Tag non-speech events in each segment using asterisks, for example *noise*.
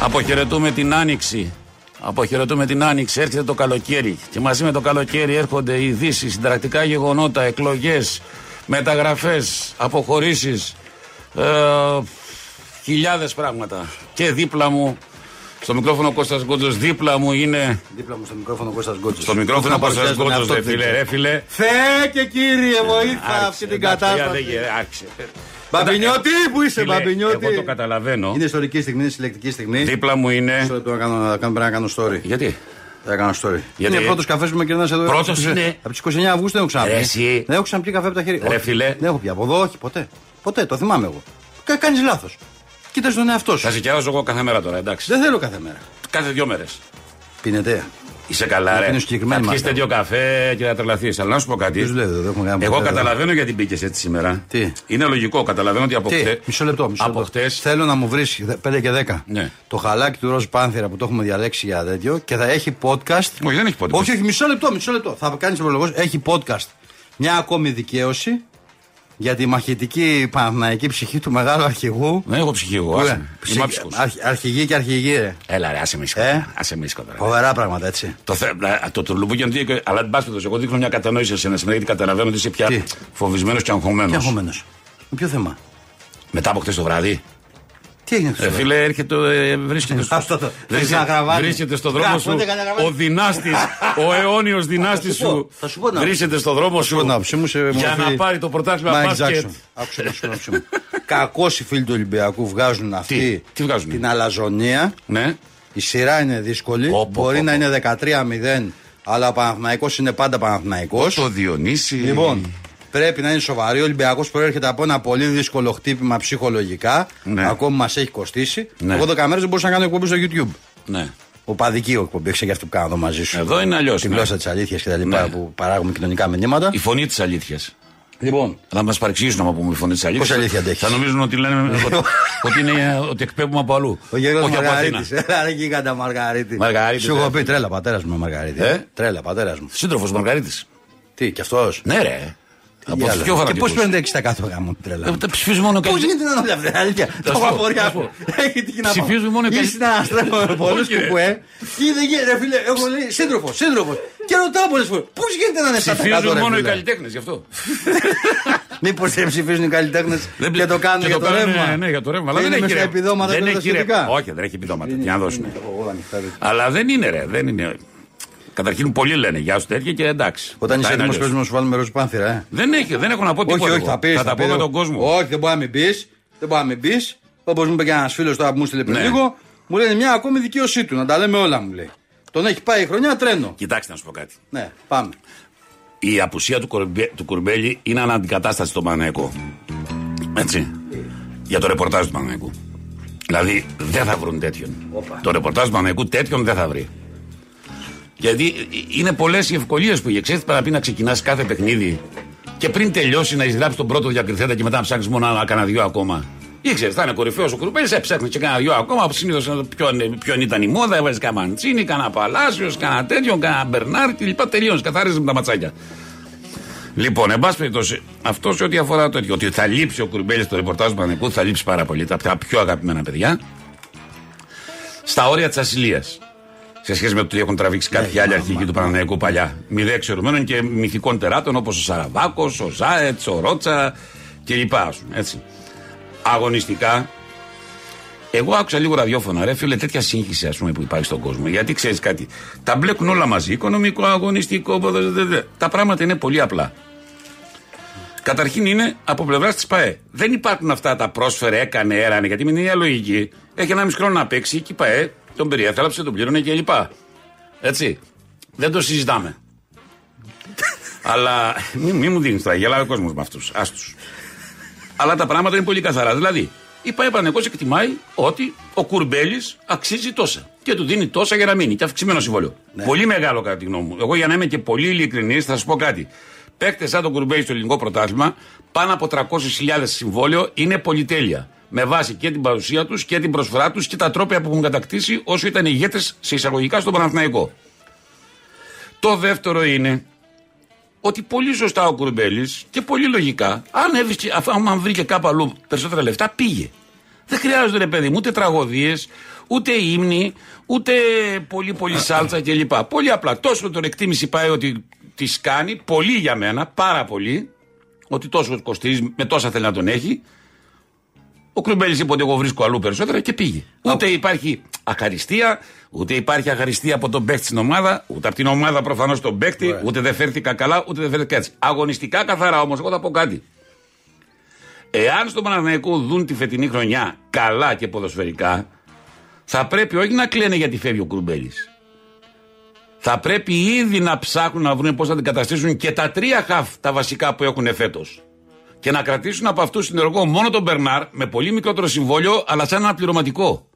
Αποχαιρετούμε την Άνοιξη. Αποχαιρετούμε την Άνοιξη. Έρχεται το καλοκαίρι. Και μαζί με το καλοκαίρι έρχονται ειδήσει, συνταρακτικά γεγονότα, εκλογές, μεταγραφές, αποχωρήσεις. Ε, Χιλιάδες πράγματα. Και δίπλα μου, στο μικρόφωνο Κώστας Γκότζος, δίπλα μου είναι. Δίπλα μου στο μικρόφωνο Κώστας Γκότζος. Στο μικρόφωνο Κώστας Γκότζος, ρε φίλε, ρε φίλε. Θεέ και κύριε, βοήθα Άρχισε, αυτή την εντάξει, κατάσταση. δεν γε- άρχισε. Μπαμπινιώτη, που είσαι, Φίλε, Μπαμπινιώτη; Εγώ το καταλαβαίνω. Είναι ιστορική στιγμή, είναι συλλεκτική στιγμή. Δίπλα μου είναι. Μισό λεπτό να κάνω, να κάνω, πρέπει να κάνω story. Γιατί; Θα κάνω story. Γιατί; Είναι πρώτος καφές που με κερνάς εδώ. Πρώτος Από τις- είναι. Από τις 29 Αυγούστου δεν έχω ξαναπεί. Ρε εσύ. Δεν έχω ξαναπεί καφέ από τα χέρια. Ρε Όχι. φίλε. Δεν έχω πια από εδώ, όχι ποτέ. Ποτέ, το θυμάμαι εγώ. Κάνεις λάθος. Κοίτας τον εαυτό σου. Θα σε κεράσω εγώ κάθε μέρα τώρα, εντάξει. Δεν θέλω κάθε μέρα. Κάθε δύο μέρες. Πίνετε. Είσαι καλά, Να ρε. πίνω συγκεκριμένη Θα πιεις μάρκα. τέτοιο καφέ και θα τρελαθεί. Αλλά να σου πω κάτι. Ποιος λέει, δεν έχουμε κάνει Εγώ ποτέ, καταλαβαίνω γιατί μπήκες έτσι σήμερα. Τι; Είναι λογικό. Καταλαβαίνω ότι από Τι, χτε. μισό λεπτό. Μισό Από λεπτό. χτες- Θέλω να μου βρεις 5 και 10 Ναι. το χαλάκι του Ροζ Πάνθυρα που το έχουμε διαλέξει για τέτοιο και θα έχει podcast. Όχι, δεν έχει podcast. Όχι, όχι, μισό λεπτό, μισό λεπτό. Θα κάνεις προλογό. Έχει podcast. Μια ακόμη δικαίωση για τη μαχητική παναθηναϊκή ψυχή του μεγάλου αρχηγού. Δεν έχω ψυχή εγώ. Που, άσε ε, με. ψυχ- Είμαι άψυχος. αρχ- αρχηγοί και αρχηγοί, ρε. Έλα, ρε, άσε με ήσυχο. Ε; Άσε με ήσυχο τώρα. Φοβερά πράγματα, έτσι. Το, θε, να- το τουρλουμπούκι είναι τι- αλλά την πάση περιπτώσει, εγώ δείχνω μια κατανόηση σε ένα σήμερα γιατί καταλαβαίνω ότι είσαι πια Τι; φοβισμένος και Τι αγχωμένο. αγχωμένος. Με ποιο θέμα; Μετά από χτε το βράδυ. Τι έγινε Ε, χθες, φίλε, έρχεται, ε, βρίσκεται, στο, Αυτό το- βρίσκεται, να γραβάνει. βρίσκεται στο δρόμο Γράφω, σου δεν έκανε γραβάνι. ο δυνάστης, ο αιώνιος δυνάστης Θα σου πω, σου. θα σου πω να- Βρίσκεται στο δρόμο σου την άποψή μου σε για μορφή να πάρει το πρωτάθλημα Mike μπάσκετ. Jackson. Άκουσε να σου πω την άποψή μου. Κακώς οι φίλοι του Ολυμπιακού βγάζουν αυτή τι βγάζουνε; την αλαζονία. Ναι. Η σειρά είναι δύσκολη. Πω, πω, Μπορεί πω, να πω. είναι 13-0, αλλά ο Παναθηναϊκός είναι πάντα Παναθηναϊκός. Το Διονύση. Λοιπόν, πρέπει να είναι σοβαρή. Ο Ολυμπιακός προέρχεται από ένα πολύ δύσκολο χτύπημα ψυχολογικά. Ναι. Ακόμη μας έχει κοστίσει. Ναι. Εγώ 10 μέρε δεν μπορούσα να κάνω εκπομπή στο YouTube. Ναι. Οπαδική εκπομπή, ξέρω για αυτό που κάνω εδώ μαζί σου. Εδώ είναι αλλιώς. Τη γλώσσα της αλήθειας και τα λοιπά Ναι. που παράγουμε κοινωνικά μηνύματα. Η φωνή της αλήθειας. Λοιπόν, Θα μας παρεξηγήσουν άμα πούμε η φωνή της αλήθειας. Πώς αλήθεια αντέχεις; Θα νομίζουν ότι, λένε, *laughs* ότι, ότι, είναι, ότι εκπέμπουμε από αλλού. ο Γιώργος Όχι από Μαργαρίτης. Αθήνα. Έλα, ρε γίγαντα Μαργαρίτη. Μαργαρίτη, Σου έχω ναι. πει τρέλα, πατέρας μου με Μαργαρίτη. Ε; Τρέλα, πατέρας μου. Σύντροφος Μαργαρίτης. Τι, κι αυτός; Ναι, ρε. Από τους πιο Και πώς φανατικού. παίρνει 6% γάμο την τρέλα; Τα ψηφίζουν μόνο Πώς κάτι. γίνεται να είναι όλα αυτά, αλήθεια. Το σου πω, έχω απορία θα σου αυτό. πω. Έχει τύχει να Ψηφίζουν μόνο οι Είσαι καλοί- να στρέφω με πολλού Όχι, ρε. κουκουέ. Είδε, γε- ρε φίλε, έχω λέει σύντροφος, σύντροφος. Και ρωτάω πολλές φορές, πώς γίνεται να είναι 7% Ψηφίζουν ρε μόνο οι φίλε; καλλιτέχνες γι' αυτό. Μήπως δεν ψηφίζουν οι καλλιτέχνες *laughs* Δεν και το κάνουν και για το κάνουν, ρεύμα; Ναι, ναι, για το ρεύμα. Αλλά Και δεν είναι έχει με στα ρε. επιδόματα δεν και τα έχει, ρε. σχετικά. Όχι, δεν έχει επιδόματα. Τι να δώσουν. Έχω εγώ ανοιχτά, ρε. Αλλά δεν είναι, ρε. Δεν είναι. Καταρχήν πολλοί λένε γεια σου τέτοια και εντάξει. Όταν Αυτά είσαι είναι έτοιμος, αλλιώς. παίζουμε να σου βάλουμε ροζ πάνθυρα, ε. Δεν έχει, δεν έχω να πω τίποτα. Όχι, όχι, εγώ. θα πεις. Θα τα πω με τον κόσμο. Όχι, δεν μπορεί να μην πεις. Δεν μπορεί να μην πεις. Όπως μου είπε και ένας φίλος τώρα που μου στείλε πριν Ναι. λίγο, μου λένε μια ακόμη δικαίωσή του. Να τα λέμε όλα, μου λέει. Τον έχει πάει η χρονιά τρένο. Κοιτάξτε να σου πω κάτι. Ναι, πάμε. Η απουσία του, Κορμπέ, του Κουρμπέλη είναι αναντικατάσταση στον Παναγιακό. Έτσι. Για το ρεπορτάζ του Παναγιακού. Δηλαδή δεν θα βρουν τέτοιον. Το ρεπορτάζ του Παναγιακού τέτοιον δεν θα βρει. Γιατί είναι πολλές οι ευκολίες που έχει. Ξέρετε, πρέπει να ξεκινάς κάθε παιχνίδι και πριν τελειώσει να εισγράψεις τον πρώτο διακριθέντα και μετά να ψάξεις μόνο να κάνα δυο ακόμα. Ήξερε, θα είναι κορυφαίος ο Κουρμπέλη, έψαχνε και κάνα δυο ακόμα. Συνήθως ποιον, ποιον ήταν η μόδα, έβαζες κανένα μαντσίνη, κανένα παλάσιος, κανένα τέτοιο, κανένα μπερνάρ κλπ. Τελείωσε, καθάριζε με τα ματσάκια. Λοιπόν, εν πάση περιπτώσει, αυτό σε ό,τι αφορά το ότι θα λείψει ο Κουρμπέλη στο ρεπορτάζ του Πανεκού, θα λείψει πάρα πολύ. Τα τα πιο αγαπημένα παιδιά. Στα όρια της ασυλίας. Σε σχέση με το ότι έχουν τραβήξει κάποιοι άλλοι αρχηγοί του Παναναϊκού παλιά. Μηδέ εξαιρουμένων και μυθικών τεράτων όπως ο Σαραβάκος, ο Ζάετς, ο Ρότσα κλπ. ας πούμε, Έτσι. Αγωνιστικά, εγώ άκουσα λίγο ραδιόφωνα, ρε φίλε, τέτοια σύγχυση ας πούμε, που υπάρχει στον κόσμο. Γιατί ξέρεις κάτι, τα μπλέκουν όλα μαζί. Οικονομικό, αγωνιστικό, ποδο- δε- δε- τα πράγματα είναι πολύ απλά. Καταρχήν είναι από πλευράς της ΠαΕ. Δεν υπάρχουν αυτά τα πρόσφερε, έκανε, έρανε, γιατί με την ίδια λογική έχει ένα μισό χρόνο να παίξει και η ΠαΕ τον περιέθαλψε, τον πλήρωνε κλπ. Έτσι. Δεν το συζητάμε. Αλλά μη, μη μου δίνεις τώρα, γελάει ο κόσμος με αυτούς. Άστου. Αλλά τα πράγματα είναι πολύ καθαρά. Δηλαδή, η ΠαΕ Πανεκός εκτιμάει ότι ο Κουρμπέλης αξίζει τόσα. Και του δίνει τόσα για να μείνει. Και αυξημένο συμβόλαιο. Ναι. Πολύ μεγάλο κατά τη γνώμη μου. Εγώ για να είμαι και πολύ ειλικρινής, θα σας πω κάτι. Παίκτε σαν τον Κουρμπέλη στο ελληνικό πρωτάθλημα, πάνω από 300.000 συμβόλαιο είναι πολυτέλεια. Με βάση και την παρουσία τους και την προσφορά τους και τα τρόπια που έχουν κατακτήσει όσο ήταν ηγέτες σε εισαγωγικά στον Παναθηναϊκό. Το δεύτερο είναι ότι πολύ σωστά ο Κουρμπέλης και πολύ λογικά, αν, έβρισκε, αφού- αν βρήκε κάπου αλλού περισσότερα λεφτά, πήγε. Δεν χρειάζονται ρε παιδί μου ούτε τραγωδίες, ούτε ύμνοι, ούτε πολύ πολύ σάλτσα κλπ. Πολύ απλά. Τόσο τον εκτίμηση πάει ότι της κάνει, πολύ για μένα, πάρα πολύ, ότι τόσο κοστίζει, με τόσα θέλει να τον έχει. Ο Κρουμπέλη είπε ότι εγώ βρίσκω αλλού περισσότερα και πήγε. Ούτε υπάρχει αχαριστία, ούτε υπάρχει αχαριστία από τον παίκτη στην ομάδα, ούτε από την ομάδα προφανώς τον παίκτη, ούτε δεν φέρθηκα καλά, ούτε δεν φέρθηκα έτσι. Αγωνιστικά καθαρά όμως, εγώ θα πω κάτι. Εάν στον Παναθηναϊκό δουν τη φετινή χρονιά καλά και ποδοσφαιρικά, θα πρέπει όχι να κλαίνε γιατί φεύγει ο Κρουμπέλη. Θα πρέπει ήδη να ψάχνουν να βρουν πώς θα αντικαταστήσουν και τα τρία χαφ τα βασικά που έχουν φέτος. Και να κρατήσουν από αυτούς συνεργό μόνο τον Μπερνάρ με πολύ μικρότερο συμβόλαιο, αλλά σαν ένα πληρωματικό.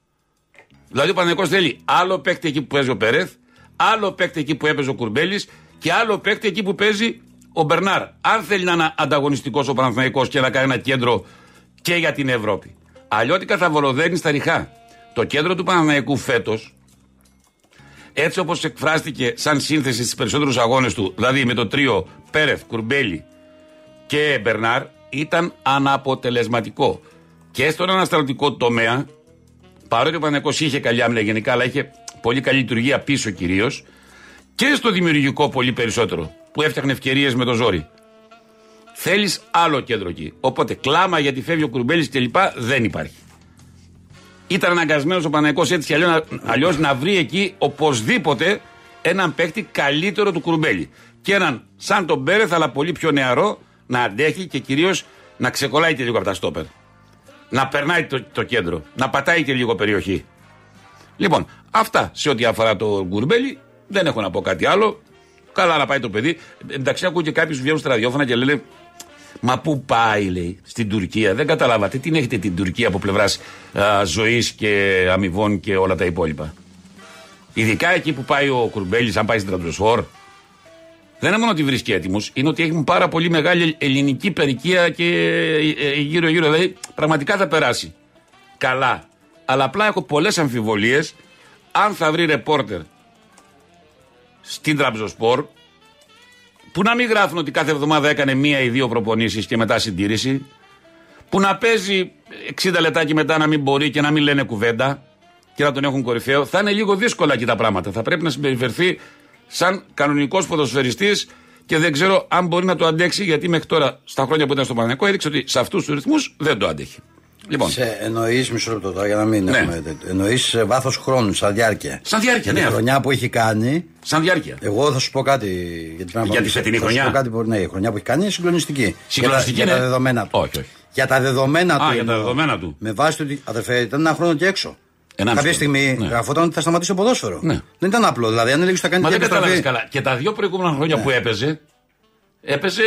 Δηλαδή ο Παναγενικό θέλει άλλο παίκτη εκεί που παίζει ο Πέρεθ, άλλο παίκτη εκεί που έπαιζε ο Κουρμπέλης και άλλο παίκτη εκεί που παίζει ο Μπερνάρ. Αν θέλει να είναι ανταγωνιστικός ο Παναθηναϊκός και να κάνει ένα κέντρο και για την Ευρώπη. Αλλιώτικα θα βολοδέρνει στα ριχά. Το κέντρο του Παναθηναϊκού φέτος, έτσι όπως εκφράστηκε σαν σύνθεση στις περισσότερους αγώνες του, δηλαδή με το τρίο Πέρεθ, Κουρμπέλη και Μπερνάρ, ήταν αναποτελεσματικό. Και στον ανασταλτικό τομέα, παρότι ο Παναγενικό είχε καλή άμυνα γενικά, αλλά είχε πολύ καλή λειτουργία πίσω κυρίως, και στο δημιουργικό πολύ περισσότερο, που έφτιαχνε ευκαιρίες με το ζόρι. Θέλεις άλλο κέντρο εκεί. Οπότε κλάμα γιατί φεύγει ο Κουρμπέλη κλπ. δεν υπάρχει. Ήταν αναγκασμένος ο Παναγενικό έτσι κι αλλιώς να βρει εκεί οπωσδήποτε έναν παίκτη καλύτερο του Κουρμπέλη. Και έναν σαν τον Μπέρεθ, αλλά πολύ πιο νεαρό, να αντέχει και κυρίως να ξεκολλάει και λίγο από τα στόπερ. Να περνάει το, το κέντρο. Να πατάει και λίγο περιοχή. Λοιπόν, αυτά σε ό,τι αφορά το Κουρμπέλη. Δεν έχω να πω κάτι άλλο. Καλά να πάει το παιδί. Εντάξει, ακούω και κάποιους βγαίνουν στα ραδιόφωνα και λένε Μα πού πάει, λέει, στην Τουρκία; Δεν καταλάβατε. Τι έχετε την Τουρκία από πλευράς ζωής και αμοιβών και όλα τα υπόλοιπα; Ειδικά εκεί που πάει ο Κουρμπέλης, αν πάει στην Τραμπζοσφόρ. Δεν είναι μόνο ότι βρίσκει έτοιμους, είναι ότι έχουν πάρα πολύ μεγάλη ελληνική περικία και γύρω-γύρω. Δηλαδή, πραγματικά θα περάσει. Καλά. Αλλά απλά έχω πολλές αμφιβολίες αν θα βρει ρεπόρτερ στην Τραμπζοσπορ που να μην γράφουν ότι κάθε εβδομάδα έκανε μία ή δύο προπονήσεις και μετά συντήρηση. Που να παίζει 60 λεπτά και μετά να μην μπορεί και να μην λένε κουβέντα και να τον έχουν κορυφαίο. Θα είναι λίγο δύσκολα εκεί τα πράγματα. Θα πρέπει να συμπεριφερθεί σαν κανονικός ποδοσφαιριστής και δεν ξέρω αν μπορεί να το αντέξει γιατί μέχρι τώρα στα χρόνια που ήταν στο Παναγενικό έδειξε ότι σε αυτούς τους ρυθμούς δεν το αντέχει. Λοιπόν. Σε εννοείς, μισό λεπτό τώρα για να μην Ναι. έχουμε. Εννοείς σε βάθος χρόνου, σαν διάρκεια. Σαν διάρκεια, Τη ναι. χρονιά που έχει κάνει. Σαν διάρκεια. Εγώ θα σου πω κάτι για την Για τη φετινή θα χρονιά; Σου πω κάτι που, ναι, η χρονιά που έχει κάνει είναι συγκλονιστική. Συγκλονιστική, για, τα- για ναι. τα δεδομένα του. Όχι, όχι. Για τα δεδομένα Α, του. για τα εννοώ. δεδομένα του. Με βάση το ότι αδερφέ ήταν ένα χρόνο και έξω. Ενάμιση Κάποια χρόνο. στιγμή Ναι. γραφόταν ότι θα σταματήσει το ποδόσφαιρο. Ναι. Δεν ήταν απλό. Δηλαδή, αν έλεγε ότι θα κάνει Μα μια δεν κατάλαβε επιστροφή. καλά. Και τα δύο προηγούμενα χρόνια που έπαιζε, έπαιζε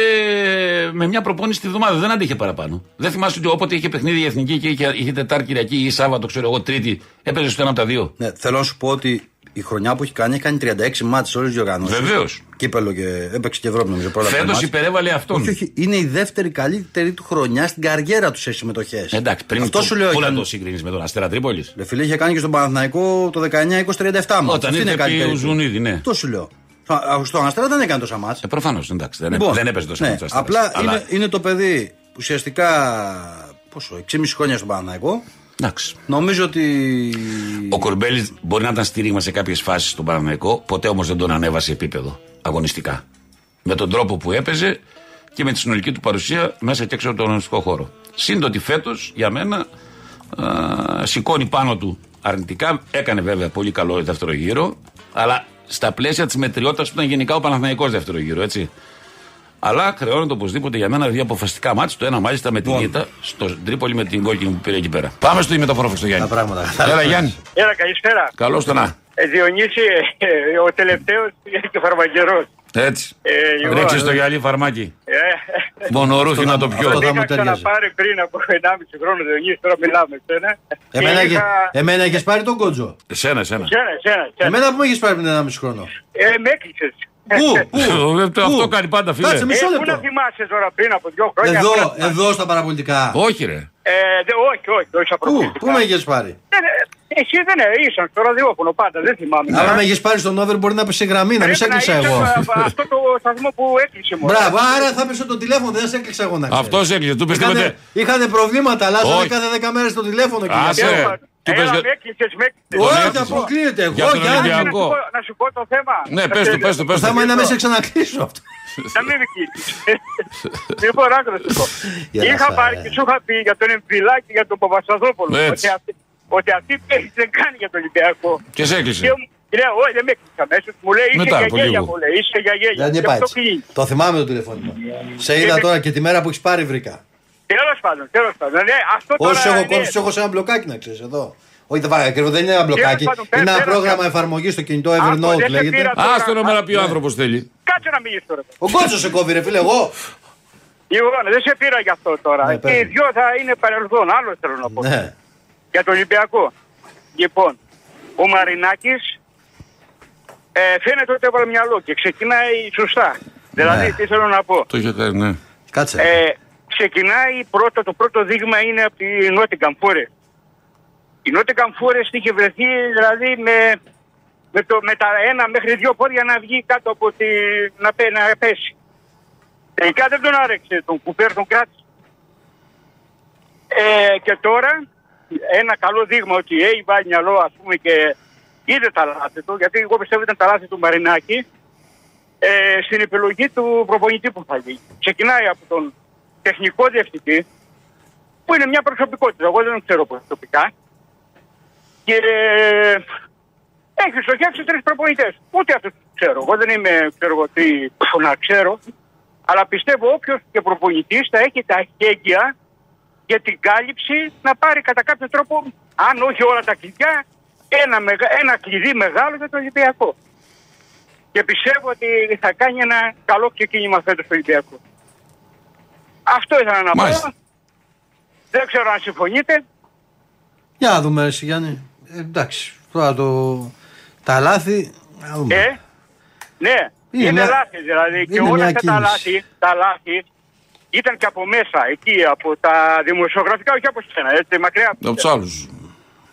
με μια προπόνηση τη βδομάδα. Δεν αντίχε παραπάνω. Δεν θυμάσαι ότι όποτε είχε παιχνίδι η εθνική και είχε, είχε Τετάρτη, Κυριακή ή Σάββατο, ξέρω εγώ, Τρίτη, έπαιζε στο ένα από τα δύο. Ναι, θέλω να σου πω ότι η χρονιά που έχει κάνει έχει κάνει 36 μάτς σε όλες τις διοργανώσεις. Βεβαίως. Κύπελο και έπαιξε και Ευρώπη νομίζω. πρόλαβε Φέτος μάτς. υπερέβαλε αυτόν. Όχι, όχι. Είναι η δεύτερη καλύτερη του χρονιά στην καριέρα τους σε συμμετοχές. Εντάξει, πριν Αυτό το- σου λέω. Πού να είχε- το συγκρίνεις με τον Αστέρα Τρίπολης. Ρε φίλε, είχε κάνει και στον Παναθηναϊκό το 19-20-37 μάτς. Όταν Αυτή ήρθε είναι πει καλύτερη ο του. Ζουνίδη, ναι. Αυτό σου λέω. Στο- Στον Αστέρα δεν έκανε τόσα μάτς. Ε, Προφανώς, εντάξει. Δεν, Λοιπόν, δεν έπαιζε τόσο ναι, με τους Αστέρας. Απλά Αλλά, είναι, είναι το παιδί που ουσιαστικά. Πόσο, 6,5 χρόνια στον Παναθηναϊκό. Εντάξει. Νομίζω ότι. Ο Κορμπέλης μπορεί να ήταν στήριγμα σε κάποιες φάσεις στον Παναναϊκό, ποτέ όμως δεν τον ανέβασε επίπεδο αγωνιστικά. Με τον τρόπο που έπαιζε και με τη συνολική του παρουσία μέσα και έξω από τον αγωνιστικό χώρο. Σύντομα ότι φέτος για μένα α, σηκώνει πάνω του αρνητικά. Έκανε βέβαια πολύ καλό δεύτερο γύρο, αλλά στα πλαίσια της μετριότητας που ήταν γενικά ο Παναθηναϊκός δεύτερο γύρο, έτσι. Αλλά χρεώνεται οπωσδήποτε για μένα δύο αποφασιστικά μάτια. Το ένα μάλιστα με την Λοιπόν. ήττα στο Τρίπολη με την κόκκινη που πήρε εκεί πέρα. Πάμε στο ημιτοφόρο Τα Χριστογιάννη. πράγματα. Έλα Γιάννη. Έλα, καλησπέρα. Καλώς το να. Ε, Διονύση, ε, ε, ο τελευταίος είναι και φαρμακερός. Έτσι. Ε, λοιπόν, Ρίξε το γυαλί φαρμάκι. Ε, Μονορούφι να το Αυτό πιω. θα μου είχα ταιριάζει. ξαναπάρει πριν από 1,5 χρόνο Διονύση, τώρα μιλάμε. Εσένα. Εμένα, Και έχεις- είχα- εμένα έχεις πάρει τον κότζο. Εσένα, εσένα. Εσένα, εσένα, εσένα. Εμένα που με έχεις πάρει πριν ένα μισό χρόνο; Ε, με έκλεισες. Πού, πού, Ε, το- Αυτό πού; κάνει πάντα, φίλε. Κάτσε, μισό Ε, πού λεπτό. να θυμάσαι τώρα πριν από δύο χρόνια. Εδώ, πού να θυμάσαι. εδώ στα παραπολιτικά. Όχι, ρε. Ε, δε, όχι, όχι, όχι στα Πού, προπονητικά. πού με έχεις πάρει; Δεν, ε, Εσύ δεν ε, ήσαν στο ραδιόφωνο πάντα, δεν θυμάμαι. Άμα τώρα. με έχεις πάρει στον over μπορεί να πεις σε γραμμή, να μην σε Πρέπει έκλεισα είσαι εγώ. στο- Αυτό το σταθμό που έκλεισε μόνο. Μπράβο, άρα θα πέσω το τηλέφωνο, δεν σε έκλεισα εγώ να ξέρεις. Αυτός έκλεισε. Του πες Είχανε, τίποτε. είχανε προβλήματα, αλλάζανε Όχι. κάθε 10 μέρες το τηλέφωνο. Και Άσε. γι' αυτό. Έλα, του πες έλα, για- με έκλεισες, με έκλεισες. τον Όχι, έκλεισα. αποκλείεται. Για Εγώ, τον Γιάννη, Ολυμπιακό. Να σου πω- Να σου πω το θέμα. Ναι, Να πες του, ξέρεις. πες του, πες το του. θέμα είναι να μην σε ξανακλείσω αυτό. Να μην με κλείσεις. Λοιπόν, άκου να σου πω. Για να Είχα φάει. πάρει και σου είχα πει για τον Εμφυλάκη και για τον Παπασταθόπουλο. Έτσι. Ότι αυτή, ότι αυτή η παίκτη δεν κάνει για τον Ολυμπιακό. Και σε Και έκλεισε. μου και λέω, όχι, δεν με έκλεισε αμέσως. Μου λέει, είσαι Μετά για από γέλια, λίγο. μου λέει, είσαι για γέλια. Δεν Και είπα αυτό έτσι. κλείνει. Το θυμάμαι το τηλεφώνημα. Σε είδα τώρα και τη μέρα που έχεις πάρει βρήκα. Τέλος πάντων, τέλος πάντων. Ναι, αυτό τώρα Όσου έχω είναι- κόψει, έχω σε ένα μπλοκάκι να ξέρεις εδώ. Όχι, δεν βάγα ακριβώς, δεν είναι ένα μπλοκάκι. πάντων, πες, Είναι ένα πες, πρόγραμμα πες. εφαρμογής στο κινητό Άκου, Evernote δεν σε λέγεται. πήρα. Α, στο νούμερο πει ο άνθρωπος θέλει. Κάτσε να μιλήσεις τώρα. Ο κότσο σε κόβει, ρε φίλε, εγώ. Λοιπόν, δεν σε πήρα γι' αυτό τώρα. Ναι, και οι πες. δυο θα είναι παρελθόν. Άλλο θέλω να πω. Ναι. Για τον Ολυμπιακό. Λοιπόν, ο Μαρινάκης ε, φαίνεται ότι έβαλε μυαλό και ξεκινάει σωστά. Δηλαδή, Ναι. τι θέλω να πω. Το είχε κάνει, ναι. Κάτσε. Ε, ξεκινάει πρώτο, το πρώτο δείγμα είναι από τη Νότιγκαμ Φόρε. Η Νότιγκαμ Φόρε είχε βρεθεί δηλαδή με, με, το, με τα ένα μέχρι δύο πόδια να βγει κάτω από τη. να, πέ- να πέσει. Τελικά δεν τον άρεξε τον κουπέρ, τον κράτησε. Ε, και τώρα ένα καλό δείγμα ότι έχει βάλει μυαλό ας πούμε και είδε τα λάθη του, γιατί εγώ πιστεύω ήταν τα λάθη του Μαρινάκη, ε, στην επιλογή του προπονητή που θα γίνει. Ξεκινάει από τον τεχνικό διευθυντή, που είναι μια προσωπικότητα, εγώ δεν τον ξέρω προσωπικά, και ε, έχει στοχεύσει τρεις προπονητές. Ούτε αυτούς τους ξέρω. Εγώ δεν είμαι, ξέρω εγώ τι να ξέρω, αλλά πιστεύω όποιος και προπονητής θα έχει τα χέγγια για την κάλυψη να πάρει κατά κάποιο τρόπο, αν όχι όλα τα κλειδιά, ένα, μεγα- ένα κλειδί μεγάλο για το Ολυμπιακό. Και πιστεύω ότι θα κάνει ένα καλό ξεκίνημα φέτος στο Ολυμπιακό. Αυτό ήθελα να Μάλιστα. πω. Δεν ξέρω αν συμφωνείτε. Για να δούμε, εσύ Γιάννη. Ε, εντάξει, τώρα το. Τα λάθη. Να δούμε. Ε, ναι, Είναι είναι, μια- λάθη δηλαδή. Και είναι όλα μια αυτά τα κίνηση. λάθη, τα λάθη ήταν και από μέσα, εκεί, από τα δημοσιογραφικά, όχι από σένα, έτσι, μακριά από Από τους άλλους.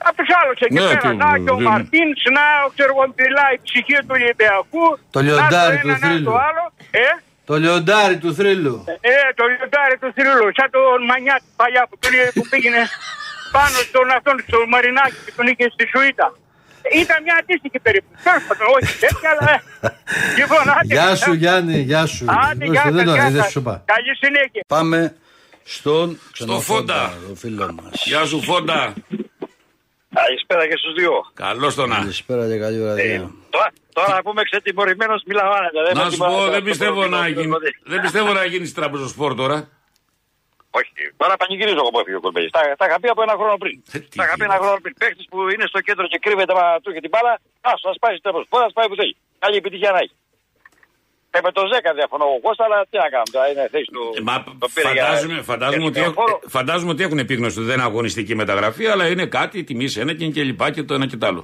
Από τους άλλους εκεί Ναι, πέρα. και- να και ο είναι. Μαρτίνς, να ξέρω εγώ μιλάει η ψυχή του Ολυμπιακού. Το να λιοντάρι ένα, του να θρύλου. το άλλο. Ε, Το λιοντάρι του θρύλου. ε, το λιοντάρι του θρύλου. Σαν τον Μανιά του παλιά που, τον, που πήγαινε πάνω στον αυτόν, στον Μαρινάκη και τον είχε στη Σουήτα. Ήταν μια αντίστοιχη περίπου. Τέλος πάντων, όχι τέτοια, αλλά. ε. *laughs* λοιπόν, άντε. Γεια σου Γιάννη, γεια σου. Άντε, Όχι, γεια δεν σας, το γεια είδες, σας. σου είπα. Καλή συνέχεια. Πάμε στον Φόντα. το φίλος μας. Γεια σου, Φόντα. Καλησπέρα και στους δύο. Καλώς το να. Καλησπέρα και καλή βραδιά. Τώρα, τώρα να πούμε ξετιμωρημένο, μιλάω άνετα. δεν Να με σου τιμά- πω, το- δεν το πιστεύω πρόβλημα να του γίνει. Κολμπέλη. Δεν πιστεύω να γίνει τραπεζοσπόρ τώρα. Όχι, τώρα πανηγυρίζω εγώ που έφυγε ο Κολμπέλη. Τα, τα είχα πει από ένα χρόνο πριν. Ε, τι τα είχα πει ένα γίνεται. χρόνο πριν. Παίχτης που είναι στο κέντρο και κρύβεται μα του και την μπάλα, ας ας πάει στο τέλο. Πότε πάει που θέλει. Καλή επιτυχία να έχει. Ε, με το 10 διαφωνώ εγώ Κώστα, αλλά τι να κάνουμε τώρα, είναι θέση του. Ε, Μα το πήρε για- φαντάζομαι, φαντάζομαι, για ότι το έχουν, χώρο. ε, φαντάζομαι ότι έχουν επίγνωση ότι δεν είναι αγωνιστική μεταγραφή, αλλά είναι κάτι, τιμή ένα και, και λοιπά και το ένα και το άλλο.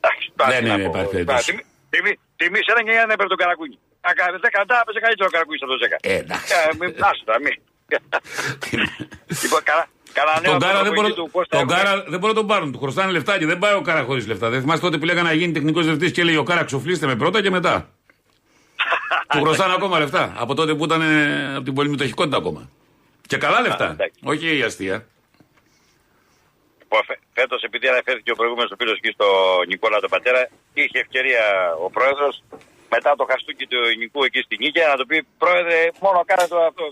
Εντάξει, τώρα Δεν τι να είναι, πω. υπάρχει Τώρα, περίπτωση. τιμή- τιμή- Τιμή σε ένα και ένα έπαιρνε τον καρακούνι. Να κάνει 10 λεπτά, έπαιζε καλύτερο ο καρακούνι από το 10. Ε, εντάξει. Ε, μην- Άσε τώρα, μην. *laughs* Λοιπόν, καλά. Καλά νέο Τον Κάρα, δεν μπορεί, του Κώστα. τον έχουμε. Κάρα δεν μπορεί να τον πάρουν. Του χρωστάνε λεφτά και δεν πάει ο Κάρα χωρίς λεφτά. Δεν θυμάστε τότε που λέγανε να γίνει τεχνικός διευθυντής και έλεγε ο Κάρα ξοφλήστε με πρώτα και μετά. Του χρωστάνε ακόμα λεφτά. Από τότε που ήταν ε, από την πολυμετοχικότητα ακόμα. Και καλά λεφτά. εντάξει. Όχι η αστεία. Λοιπόν, Φέτος, επειδή αναφέρθηκε ο προηγούμενος φίλος εκεί στο Νικόλα τον πατέρα, είχε ευκαιρία ο πρόεδρος μετά το χαστούκι του Νικού εκεί στην Νίκαια να του πει: Πρόεδρε, μόνο κάνε το αυτό.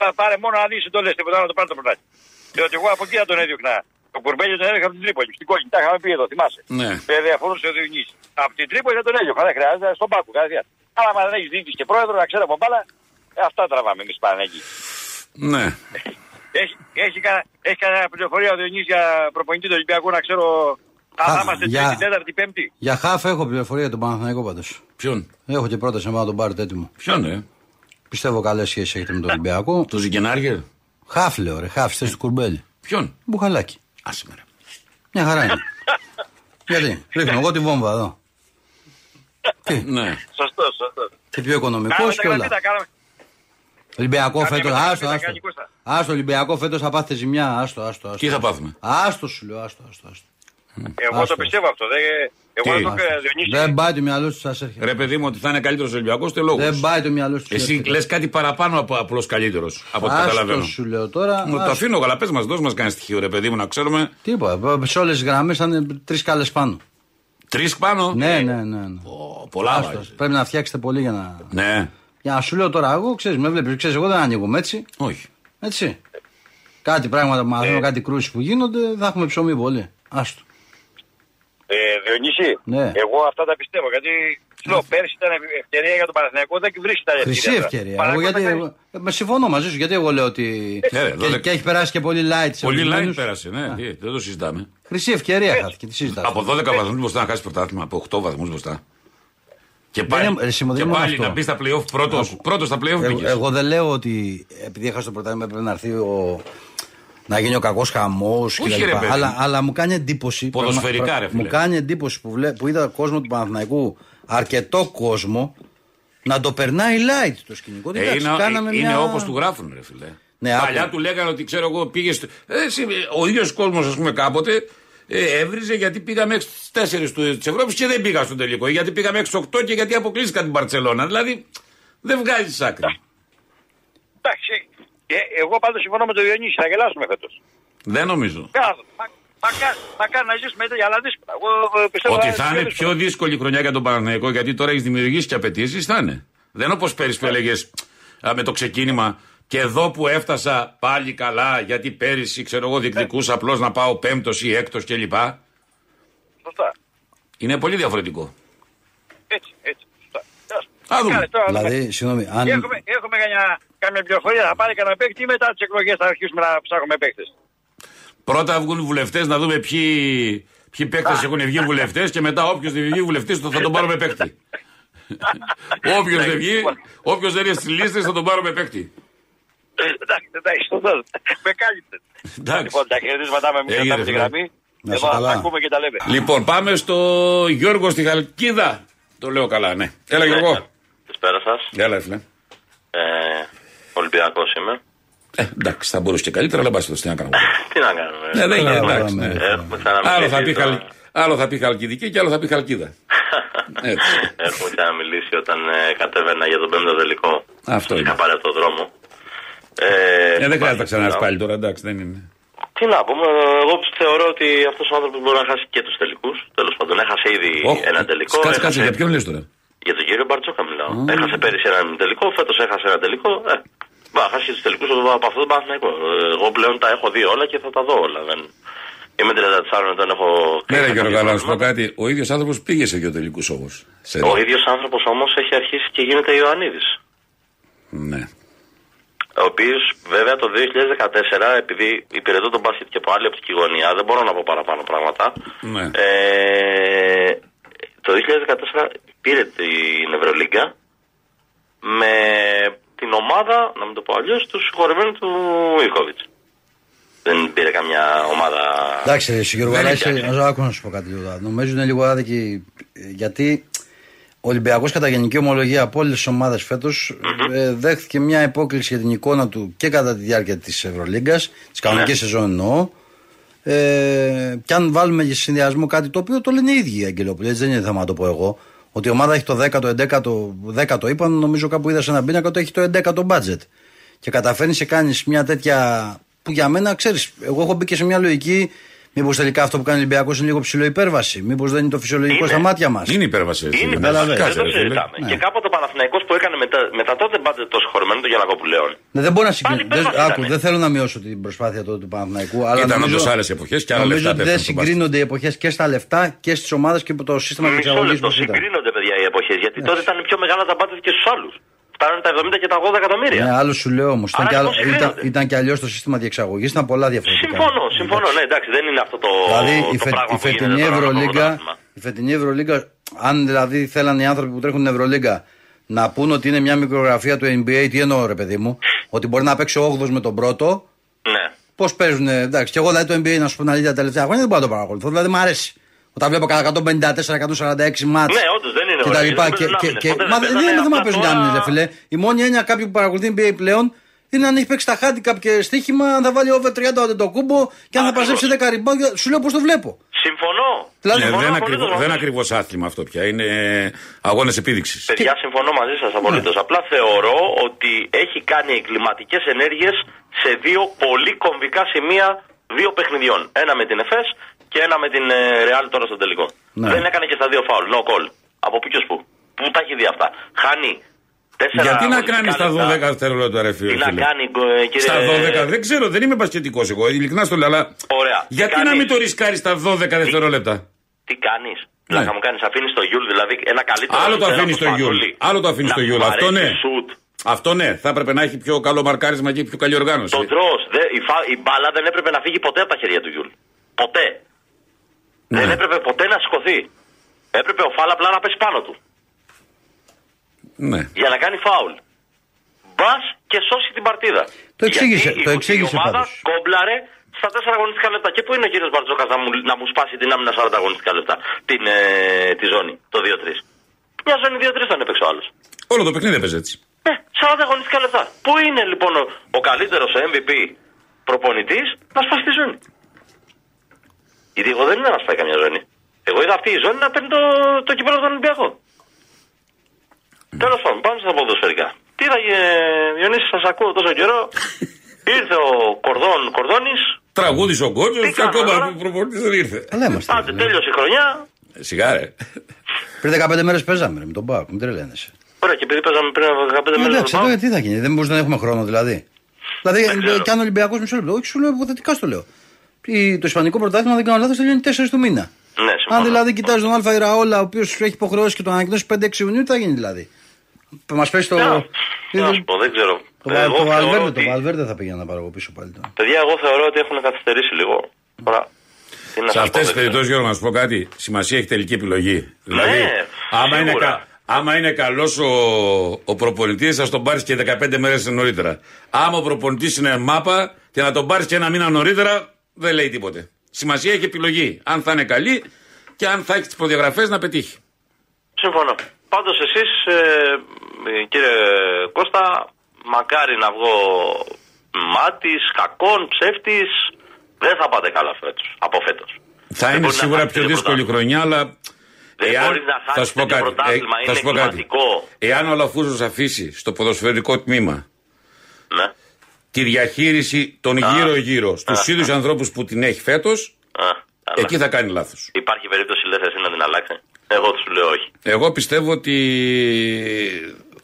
Θα πάρε μόνο να δει το λε, τίποτα άλλο να το πάρει το πρωτάθλημα. Διότι εγώ από εκεί θα τον έδιωχνα. Το κουρμπέλι τον έδιωχα από την Τρίπολη. Στην κόκκινη. Τα είχαμε πει εδώ, θυμάσαι. Ναι. Δεν διαφωνούσε ο Διονύη. Από την Τρίπολη δεν τον έδιωχα. Δεν χρειάζεται στον πάκο. Κατευθείαν. Αλλά αν δεν έχεις διοίκηση και πρόεδρο, να ξέρω από μπάλα, ε, αυτά τραβάμε εμείς Παναγί. Ναι. Έχει, έχει, κανένα- έχει κανένα πληροφορία ο Διονύης για προπονητή του Ολυμπιακού να ξέρω Α, θα Α, είμαστε για- τρίτη, τέταρτη, πέμπτη; Για χάφ έχω πληροφορία για τον Παναθηναϊκό πάντως. Ποιον, Έχω και πρόταση να πάω να τον πάρετε έτοιμο. ποιον, ε; Πιστεύω καλές σχέσεις έχετε με τον Ολυμπιακό. Το Ζικενάργερ. Χάφ λέω, ρε, χάφ, θέση του κουρμπέλι. Ποιον; Μπουχαλάκι. Άσε με, ρε. Μια χαρά είναι. *laughs* Γιατί, ρίχνω εγώ τη βόμβα εδώ. Τι, Ναι. Σωστό, σωστό. και πιο οικονομικός Κάναμε και τα όλα. γραφή, τα κάναμε. Ολυμπιακό Κάποια φέτος, μεταγραφή άστο, θα άστο. κάνει Κώστα. Άστο, Ολυμπιακό φέτος θα πάθετε ζημιά. Άστο, άστο. άστο. Τι θα πάθουμε; Άστο σου λέω, άστο, άστο. άστο. Εγώ Άστο. το πιστεύω αυτό. δεν- Εγώ Τι; δεν το ξέρω, Διονύσης. Δεν πάει το μυαλό σου, σας έρχεται. Ρε παιδί μου, ότι θα είναι καλύτερος Ολυμπιακός, τε λόγος; Δεν πάει το μυαλό σου. Εσύ λες κάτι παραπάνω από απλώ καλύτερος. Από ό,τι καταλαβαίνω. Άστο σου λέω τώρα. Μου το άστο. αφήνω, αλλά πες μας, δώσ' μας κανένα στοιχείο, ρε παιδί μου, να ξέρουμε. Τίποτα. Σε όλες τις γραμμές θα είναι τρεις κάλες πάνω. Τρεις πάνω; Ναι, ναι, ναι. ναι. Ω, πολλά Άστο. βάζεις. Πρέπει να φτιάξετε πολύ για να. Ναι, Για να σου λέω τώρα, εγώ ξέρεις, με βλέπεις, ξέρεις, εγώ δεν ανοίγουμε έτσι. όχι. Έτσι. Κάτι πράγματα που μαθαίνω, κάτι κρούσεις που γίνονται, θα έχουμε ψωμί πολύ. Άστο. Ε, Διονύση, Ναι. εγώ αυτά τα πιστεύω. Γιατί σου λέω πέρσι ήταν ευκαιρία για τον Παναθηναϊκό, δεν βρίσκει τα Χρυσή ευκαιρία. ευκαιρία. Εγώ Παναθηναϊκός γιατί, θα κάνει- εγώ- ε, με συμφωνώ μαζί σου, γιατί εγώ λέω ότι. Ναι, ρε, και, δώδεκα. και έχει περάσει και πολύ light. σε Πολύ ορισμένους. light πέρασε, ναι, τι, δεν το συζητάμε. Χρυσή ευκαιρία χάθηκε. Τι συζητάς. Από 12 βαθμούς μπροστά να χάσει πρωτάθλημα, από 8 βαθμούς μπροστά. Και πάλι, είναι- ρε, Σίμω, δεν και είναι μόνο πάλι αυτό. να μπεις στα playoff πρώτο. Πρώτος στα playoff Εγώ, μπήκες. εγώ δεν λέω ότι επειδή έχασε το πρωτάθλημα πρέπει να έρθει ο, να γίνει ο κακός χαμός Όχι, ρε, παιδί. Αλλά, αλλά μου κάνει εντύπωση. Ποδοσφαιρικά, πραγμα- ρε, φίλε. Μου κάνει εντύπωση που, βλέ, που είδα κόσμο του Παναθηναϊκού, αρκετό κόσμο, να το περνάει light το σκηνικό. Ε, Εντάξει, είναι κάναμε είναι μια... όπως του γράφουν, ρε φιλέ. Ναι, Παλιά άκου. του λέγανε ότι ξέρω εγώ πήγες. στο- Ε, εσύ, ο ίδιος κόσμος, ας πούμε, κάποτε ε, έβριζε γιατί πήγα μέχρι τι 4 της Ευρώπης και δεν πήγα στο τελικό. Ή Γιατί πήγα μέχρι τι 8 και γιατί αποκλείστηκα την Παρσελώνα. Δηλαδή δεν βγάζεις άκρη. Εντάξει. Ε, εγώ πάντως συμφωνώ με τον Διονύση, θα γελάσουμε φέτος. Δεν νομίζω. Μακάρι να ζήσουμε τέτοια, αλλά δύσκολα. Εγώ ε, πιστεύω Ότι ε, θα είναι δύσκολα. πιο δύσκολη χρονιά για τον Παναθηναϊκό γιατί τώρα έχεις δημιουργήσει και απαιτήσεις, θα είναι. Δεν είναι όπως πέρυσι που έλεγες με το ξεκίνημα και εδώ που έφτασα πάλι καλά γιατί πέρυσι ξέρω εγώ διεκδικούσα απλώς να πάω πέμπτος ή έκτος κλπ. Σωστά. Είναι πολύ διαφορετικό. Έτσι, έτσι. Σωστά. Α, δούμε. Κάνε, τώρα, Δηλαδή, συγγνώμη, αν. Έχουμε, έχουμε καμιά, καμιά πληροφορία, θα πάρει κανένα παίκτη ή μετά τις εκλογές θα αρχίσουμε να ψάχνουμε παίκτες. Πρώτα βγουν οι βουλευτές να δούμε ποιοι, ποιοι παίκτες έχουν βγει βουλευτές και μετά όποιος δεν βγει βουλευτής θα τον πάρουμε παίκτη. *laughs* Όποιος δεν βγει, όποιος δεν είναι στις λίστες θα τον πάρουμε παίκτη. Εντάξει, εντάξει, σωστό. Με κάλυψε. Εντάξει. Λοιπόν, τα χαιρετίσματά με μην Έγινε, κρατάμε τη φίλε. γραμμή. Να είσαι Εδώ καλά. τα ακούμε και τα λέμε. Λοιπόν, πάμε στο Γιώργο στη Χαλκίδα. Το λέω καλά, ναι. Έλα, Γιώργο. Καλησπέρα σας. Έλα, φίλε. Ε, Ολυμπιακός είμαι. Ε, εντάξει, θα μπορούσε και καλύτερα, αλλά μπας το τι να κάνουμε; *laughs* Τι να κάνουμε. Ναι, δεν είναι, Καλά, εντάξει. ναι. ναι. Έχουμε ξαναμιλήσει. Άλλο θα, πει τώρα. χαλ... άλλο θα πει Χαλκιδική και άλλο θα πει Χαλκίδα. *laughs* Έτσι. Έχουμε ξαναμιλήσει όταν ε, κατέβαινα για τον πέμπτο τελικό. Αυτό είναι. Είχα πάρει αυτό το δρόμο. Ε, Ε, δεν χρειάζεται να ξανάρθει πάλι. πάλι τώρα, εντάξει, δεν είναι. Τι να πούμε, εγώ θεωρώ ότι αυτός ο άνθρωπος μπορεί να χάσει και τους τελικούς. Τέλος πάντων, έχασε ήδη Όχι, ένα τελικό. Κάτσε, έχασε- κάτσε, για ποιον λες τώρα; Για τον κύριο Μπαρτζόκα μιλάω. Έχασε πέρυσι έναν τελικό, φέτος έχασε ένα τελικό. Ε, μπα, χάσει και τους τελικούς από αυτό το Παναθηναϊκό. Ε, Εγώ πλέον τα έχω δει όλα και θα τα δω όλα. Δεν... Είμαι 34 ετών, έχω. Ναι, ρε κάποια Γιώργο, αλλά να σου πω πράγματα. κάτι. Ο ίδιος άνθρωπος πήγε σε δύο τελικούς όμως. Ο ίδιος άνθρωπος όμως έχει αρχίσει και γίνεται Ιωαννίδης. Ναι. Ο οποίος βέβαια το 2014, επειδή υπηρετώ τον μπάσκετ και από άλλη οπτική γωνία, δεν μπορώ να πω παραπάνω πράγματα. Ναι. Ε, το 2014 πήρε την Ευρωλίγκα με την ομάδα, να μην το πω αλλιώς, τους συγχωρεμένους του Ιβκοβιτς. Δεν πήρε καμιά ομάδα. Εντάξει, ρε, Γιώργο, Δεν αλλά είναι είσαι, πια. να άκου να σου πω κάτι λίγο. Νομίζω είναι λίγο άδικη ε, γιατί ο Ολυμπιακός κατά γενική ομολογία από όλες τις ομάδες φέτος ε, δέχθηκε μια υπόκληση για την εικόνα του και κατά τη διάρκεια της Ευρωλίγκας, της κανονικής Ναι. σεζόν εννοώ. Ε, και αν βάλουμε για συνδυασμό κάτι το οποίο το λένε οι ίδιοι οι Αγγελόπουλοι, έτσι δεν είναι θέμα να το πω εγώ. Ότι η ομάδα έχει το 10ο, 11ο, 10ο είπαν, νομίζω κάπου είδα σε ένα πίνακα ότι έχει το 11ο budget. Και καταφέρνει και κάνεις μια τέτοια. που για μένα ξέρεις, εγώ έχω μπει και σε μια λογική. Μήπως τελικά αυτό που κάνει ο Ολυμπιακός είναι λίγο ψηλό υπέρβαση. Μήπως δεν είναι το φυσιολογικό Είναι. στα μάτια μας; Είναι υπέρβαση. Είναι φίλε. Καταλαβαίνω. δεν Κάτσε, το ρε, φίλε. συζητάμε. Ναι. Και κάποτε ο Παναθηναϊκός που έκανε μετά, μετά τότε μπάτε το συγχωρεμένο του Γιανακοπουλέων. Ναι, δεν μπορώ να συγκρίνω. Πάλι Δεν, υπέρβαση άκου, ήτανε. δεν θέλω να μειώσω την προσπάθεια τότε του Παναθηναϊκού. Αλλά Ήταν νομίζω, όντως άλλες εποχές και άλλα νομίζω λεφτά ότι δεν πέφτουν στο μπάσκετ. συγκρίνονται οι εποχές και στα λεφτά και στις ομάδες και το σύστημα της Μισό εξαγωγή λεπτό. που ήταν. Συγκρίνονται, παιδιά, οι εποχές. Γιατί τότε ήταν πιο μεγάλα τα μπάτε και στους άλλους. Φτάνουν τα 70 και τα 80 εκατομμύρια. Ναι, άλλο σου λέω όμως. Ήταν, Άρα και άλλο- πώς ήταν, συγκρίνονται. ήταν και αλλιώς το σύστημα διεξαγωγής, ήταν πολλά διαφορετικά. Συμφωνώ, συμφωνώ. Ναι, εντάξει, δεν είναι αυτό το, Δηλαδή η, το φε- πράγμα η που γίνεται φετινή τώρα με το Ευρωλίγκα, πρωτάθλημα. η φετινή Ευρωλίγκα, αν δηλαδή θέλαν οι άνθρωποι που τρέχουν την Ευρωλίγκα να πούν ότι είναι μια μικρογραφία του NBA, τι εννοώ ρε παιδί μου, ότι μπορεί να παίξει ο 8 με τον πρώτο, Ναι. πώς παίζουν, εντάξει, και εγώ δηλαδή το NBA να σου πω να τα τελευταία χρόνια δεν μπορώ να το παρακολουθώ, δηλαδή μου αρέσει. Όταν βλέπω κατά 154-146 μάτς Ναι, όντως, δεν είναι και τα ωραίο, λοιπά. δεν Και, παίζουν και, άμυνες, και, ποτέ μα δεν δεν είναι παίζανε, θέμα να απλά παίζουν τώρα- άμυνες, ρε φίλε. Η μόνη έννοια κάποιου που παρακολουθεί NBA πλέον είναι αν έχει παίξει τα handicap και στοίχημα, αν θα βάλει over 30 ο κούμπο και αν θα Ακριβώς. παζέψει 10 ριμπάγκια. Σου λέω πώς το βλέπω. Συμφωνώ. Δηλαδή, Ναι, Συμφωνώ δεν, απολύτως ακριβώς, μαζί δεν σας. ακριβώς άθλημα αυτό πια. Είναι αγώνες επίδειξης. Παιδιά, συμφωνώ μαζί σας απολύτως. Ναι. Απλά θεωρώ ότι έχει κάνει εγκληματικές ενέργειες σε δύο πολύ κομβικά σημεία δύο παιχνιδιών. Ένα με την ΕΦΕΣ και ένα με την ε, Real τώρα στο τελικό. Ναι. Δεν έκανε και στα δύο φάουλ. No call. Από πού και ως πού. Πού τα έχει δει αυτά. Χάνει. τέσσερα Γιατί να αγωνιστικά κάνει στα λεπτά. 12 δευτερόλεπτα, ρε φίλε. Τι να κάνει, ε, κύριε. Στα 12, δεν ξέρω, δεν είμαι μπασκετικός εγώ. Ειλικρινά στο λέω, αλλά. Ωραία. Γιατί Τι να κάνεις; μην το ρισκάρεις στα 12 δευτερόλεπτα; Τι κάνεις; Ναι. Πλάκα μου κάνεις, αφήνεις το Γιούλ, δηλαδή ένα καλύτερο. Άλλο το σουτ, αφήνεις ένα στο Γιούλ. Παπαδούλη. Άλλο το αφήνεις Να στο Γιούλ. μου Αυτό αρέσει ναι. σουτ. Αυτό ναι, θα έπρεπε να έχει πιο καλό μαρκάρισμα και πιο καλή οργάνωση. Το τρώ. Η, φα- η μπάλα δεν έπρεπε να φύγει ποτέ από τα χέρια του Γιούλ. Ποτέ. Ναι. Δεν έπρεπε ποτέ να σηκωθεί. Έπρεπε ο Φαλ απλά να πέσει πάνω του. Ναι. Για να κάνει φάουλ. Μπας και σώσει την παρτίδα. Το εξήγησε, Γιατί το η- εξήγησε Η ομάδα πάντως. κόμπλαρε στα 4 αγωνιστικά λεπτά. Και πού είναι ο κύριος Μπαρτζώκας να μου, να μου σπάσει την άμυνα 40 αγωνιστικά λεπτά; Την, ε, τη ζώνη, το 2-3. Μια ζώνη 2-3 θα έπαιξε ο άλλος. Όλο το παιχνίδι έπαιζε έτσι. Ναι, 40 αγωνιστικά λεπτά. Πού είναι λοιπόν ο, ο καλύτερος MVP προπονητής να σπάσει τη ζώνη; Γιατί εγώ δεν είναι να σπάει καμιά ζώνη. Εγώ είδα αυτή η ζώνη να παίρνει το, το κυπέλο των Ολυμπιακών. Τέλος πάντων, πάμε στα ποδοσφαιρικά. Τι είδα, ε, Διονύσης, σα ακούω τόσο καιρό. *laughs* Ήρθε ο Κορδόν Κορδόνης. Τραγούδισε ο Κότσος Τι και κάναμε ακόμα τώρα; ο προπονητής δεν ήρθε. Αλλά είμαστε. Άντε, ρε. τέλειωσε η χρονιά. Ε, Σιγά ρε. Πριν 15 μέρες παίζαμε ρε, με τον Πάοκ, μην τρελαίνεσαι. Ωραία, και επειδή παίζαμε πριν από 15 Ε, μέρες. Εντάξει, τώρα τι θα γίνει, δεν μπορεί να έχουμε χρόνο δηλαδή. Δηλαδή, Δεν ξέρω. κι αν ο Ολυμπιακός μισό λεπτό, όχι σου λέω υποθετικά στο λέω. Η- Το Ισπανικό πρωτάθλημα, δεν κάνω λάθος, τελειώνει 4 του μήνα. Ναι, συμφωνώ. Αν δηλαδή κοιτάζεις τον Αλφα Ιραόλα, ο οποίος έχει υποχρεώσει και τον ανακοινώσει 5-6 Ιουνίου, τι θα γίνει δηλαδή; Μας πέσει το. Ναι, Τι να σου πω, δεν ξέρω. Το, Εγώ το, θεωρώ Βαλβέρντε, ότι- το Βαλβέρντε θα πήγαινε να πάρω εγώ πίσω πάλι τώρα. Παιδιά, εγώ θεωρώ ότι έχουν καθυστερήσει λίγο. Τώρα, τι να Σε σας αυτές πω, τις δεν περιπτώσεις, Γιώργο, να σου πω κάτι. Σημασία έχει τελική επιλογή. Δηλαδή, άμα είναι, σίγουρα. κα, άμα είναι καλός ο, ο προπονητής, θα τον πάρεις και 15 μέρες νωρίτερα. Άμα ο προπονητής είναι μάπα και να τον πάρεις και ένα μήνα νωρίτερα, δεν λέει τίποτε. Σημασία έχει επιλογή. Αν θα είναι καλή και αν θα έχει τις προδιαγραφές να πετύχει. Συμφωνώ. Πάντως εσείς, ε, ε, κύριε Κώστα, μακάρι να βγω μάτης, κακόν, ψεύτης, δεν θα πάτε καλά φέτος, από φέτος. Θα Δεν είναι μπορεί να σίγουρα χάσει πιο το δύσκολη πρωτάθλημα. χρονιά, αλλά. Δεν μπορείς να χάσεις θα σου πω τέτοιο κάτι. πρωτάθλημα, θα είναι σου πω κάτι. εγκληματικό. Εάν ο Λαφούζος αφήσει στο ποδοσφαιρικό τμήμα Ναι. Τη διαχείριση των γύρω-γύρω στους Α. ίδιους ανθρώπους που την έχει φέτος, Α, καλά. εκεί θα κάνει λάθος. Υπάρχει περίπτωση, λέτε εσύ, να την αλλάξει; Εγώ του λέω όχι. Εγώ πιστεύω ότι.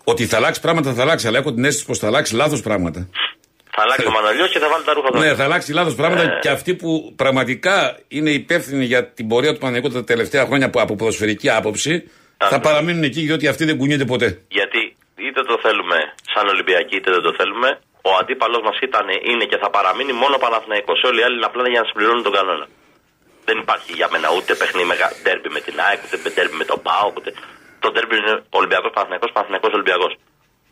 Ότι θα αλλάξει πράγματα, θα αλλάξει, αλλά έχω την αίσθηση πως θα αλλάξει λάθος πράγματα. Θα αλλάξει ο Μαναλιό και θα βάλει τα ρούχα του. Ναι, θα αλλάξει λάθος πράγματα Ε. και αυτοί που πραγματικά είναι υπεύθυνοι για την πορεία του Παναγικού τα τελευταία χρόνια που- από ποδοσφαιρική άποψη θα Ακριβώς. παραμείνουν εκεί διότι αυτοί δεν κουνιούνται ποτέ. Γιατί είτε το θέλουμε σαν Ολυμπιακοί είτε δεν το θέλουμε, ο αντίπαλος μας ήταν, είναι και θα παραμείνει μόνο Παναθηναϊκός. Όλοι οι άλλοι είναι απλά για να συμπληρώνουν τον κανόνα. Δεν υπάρχει για μένα ούτε παιχνίδι με ντέρμπι με την ΑΕΚ, ούτε ντέρμπι με τον ΠΑΟΚ. Ούτε... Το ντέρμπι είναι Ολυμπιακός Παναθηναϊκός, Παναθηναϊκός Ολυμπιακός.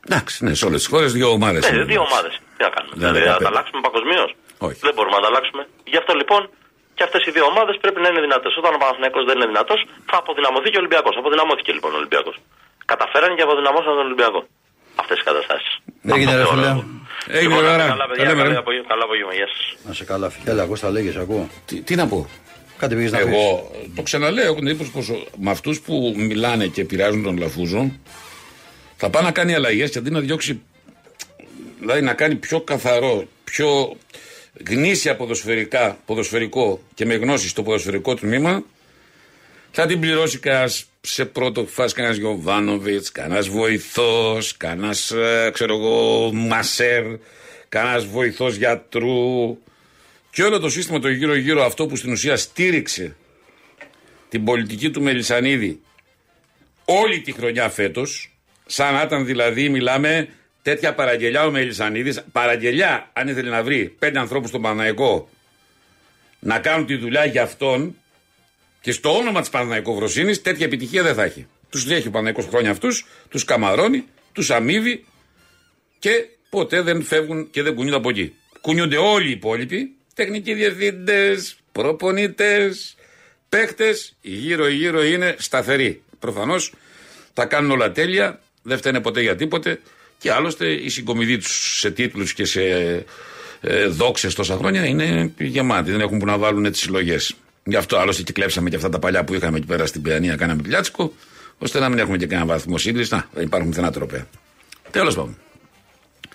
Εντάξει, ναι, σε όλες τις χώρες δύο ομάδες. Ναι, δύο ομάδες. Τι να κάνουμε. Δεν Δηλαδή είναι να τα πέντε. αλλάξουμε παγκοσμίως. Όχι. Δεν μπορούμε να τα αλλάξουμε. Γι' αυτό λοιπόν και αυτές οι δύο ομάδες πρέπει να είναι δυνατές. Όταν ο Παναθηναϊκός δεν είναι δυνατός, θα αποδυναμωθεί και ο Ολυμπιακός. Αποδυναμώθηκε λοιπόν ο Ολυμπιακός. Καταφέρανε και αποδυναμώσαν τον Ολυμπιακό. Αυτές οι καταστάσεις. Έγινε, ρε φίλε. Έγινε, Λοιπόν, ωραία. Καλά, παιδιά. Καλά, Καλά ωραία. απόγευμα. Καλά απόγευμα. Γεια σας. Να σε καλά, φίλε. Έλα, Κώστα, λέγε, ακούω. Τι, τι να πω; Κάτι πήγες να πεις. Εγώ το ξαναλέω, έχω την εντύπωση πως με αυτούς που μιλάνε και επηρεάζουν τον Λαφούζο θα πάει να κάνει αλλαγές και αντί να διώξει. Δηλαδή να κάνει πιο καθαρό, πιο γνήσια ποδοσφαιρικά, ποδοσφαιρικό και με γνώση στο ποδοσφαιρικό τμήμα, θα την πληρώσει κανένα σε πρώτο φάση κανένας Γιωβάνοβιτς, κανένας βοηθός, κανένας ξέρω εγώ μασέρ, κανένας βοηθός γιατρού. Και όλο το σύστημα το γύρω-γύρω αυτό που στην ουσία στήριξε την πολιτική του Μελισανίδη όλη τη χρονιά φέτος, Σαν να ήταν δηλαδή, μιλάμε, τέτοια παραγγελιά ο Μελισανίδης. Παραγγελιά, αν ήθελε να βρει πέντε ανθρώπους στον Παναϊκό να κάνουν τη δουλειά για αυτόν και στο όνομα της Παναϊκό Βροσίνη, τέτοια επιτυχία δεν θα έχει. Τους έχει ο Παναϊκό χρόνια αυτούς, τους καμαρώνει, τους αμείβει και ποτέ δεν φεύγουν και δεν κουνιούνται από εκεί. Κουνιούνται όλοι οι υπόλοιποι, τεχνικοί διευθύντες, προπονητές, παίχτες, γύρω-γύρω είναι σταθεροί. Προφανώς τα κάνουν όλα τέλεια, δεν φταίνε ποτέ για τίποτε και άλλωστε η συγκομιδή τους σε τίτλους και σε ε, δόξες τόσα χρόνια είναι γεμάτη. Δεν έχουν που να βάλουν τι συλλογές. Γι' αυτό άλλωστε και κλέψαμε και αυτά τα παλιά που είχαμε εκεί πέρα στην Παιανία, κάναμε πλιάτσικο, ώστε να μην έχουμε και κανένα βαθμό σύγκριση. Να, δεν υπάρχουν πουθενά τροπέα. Τέλος πάντων.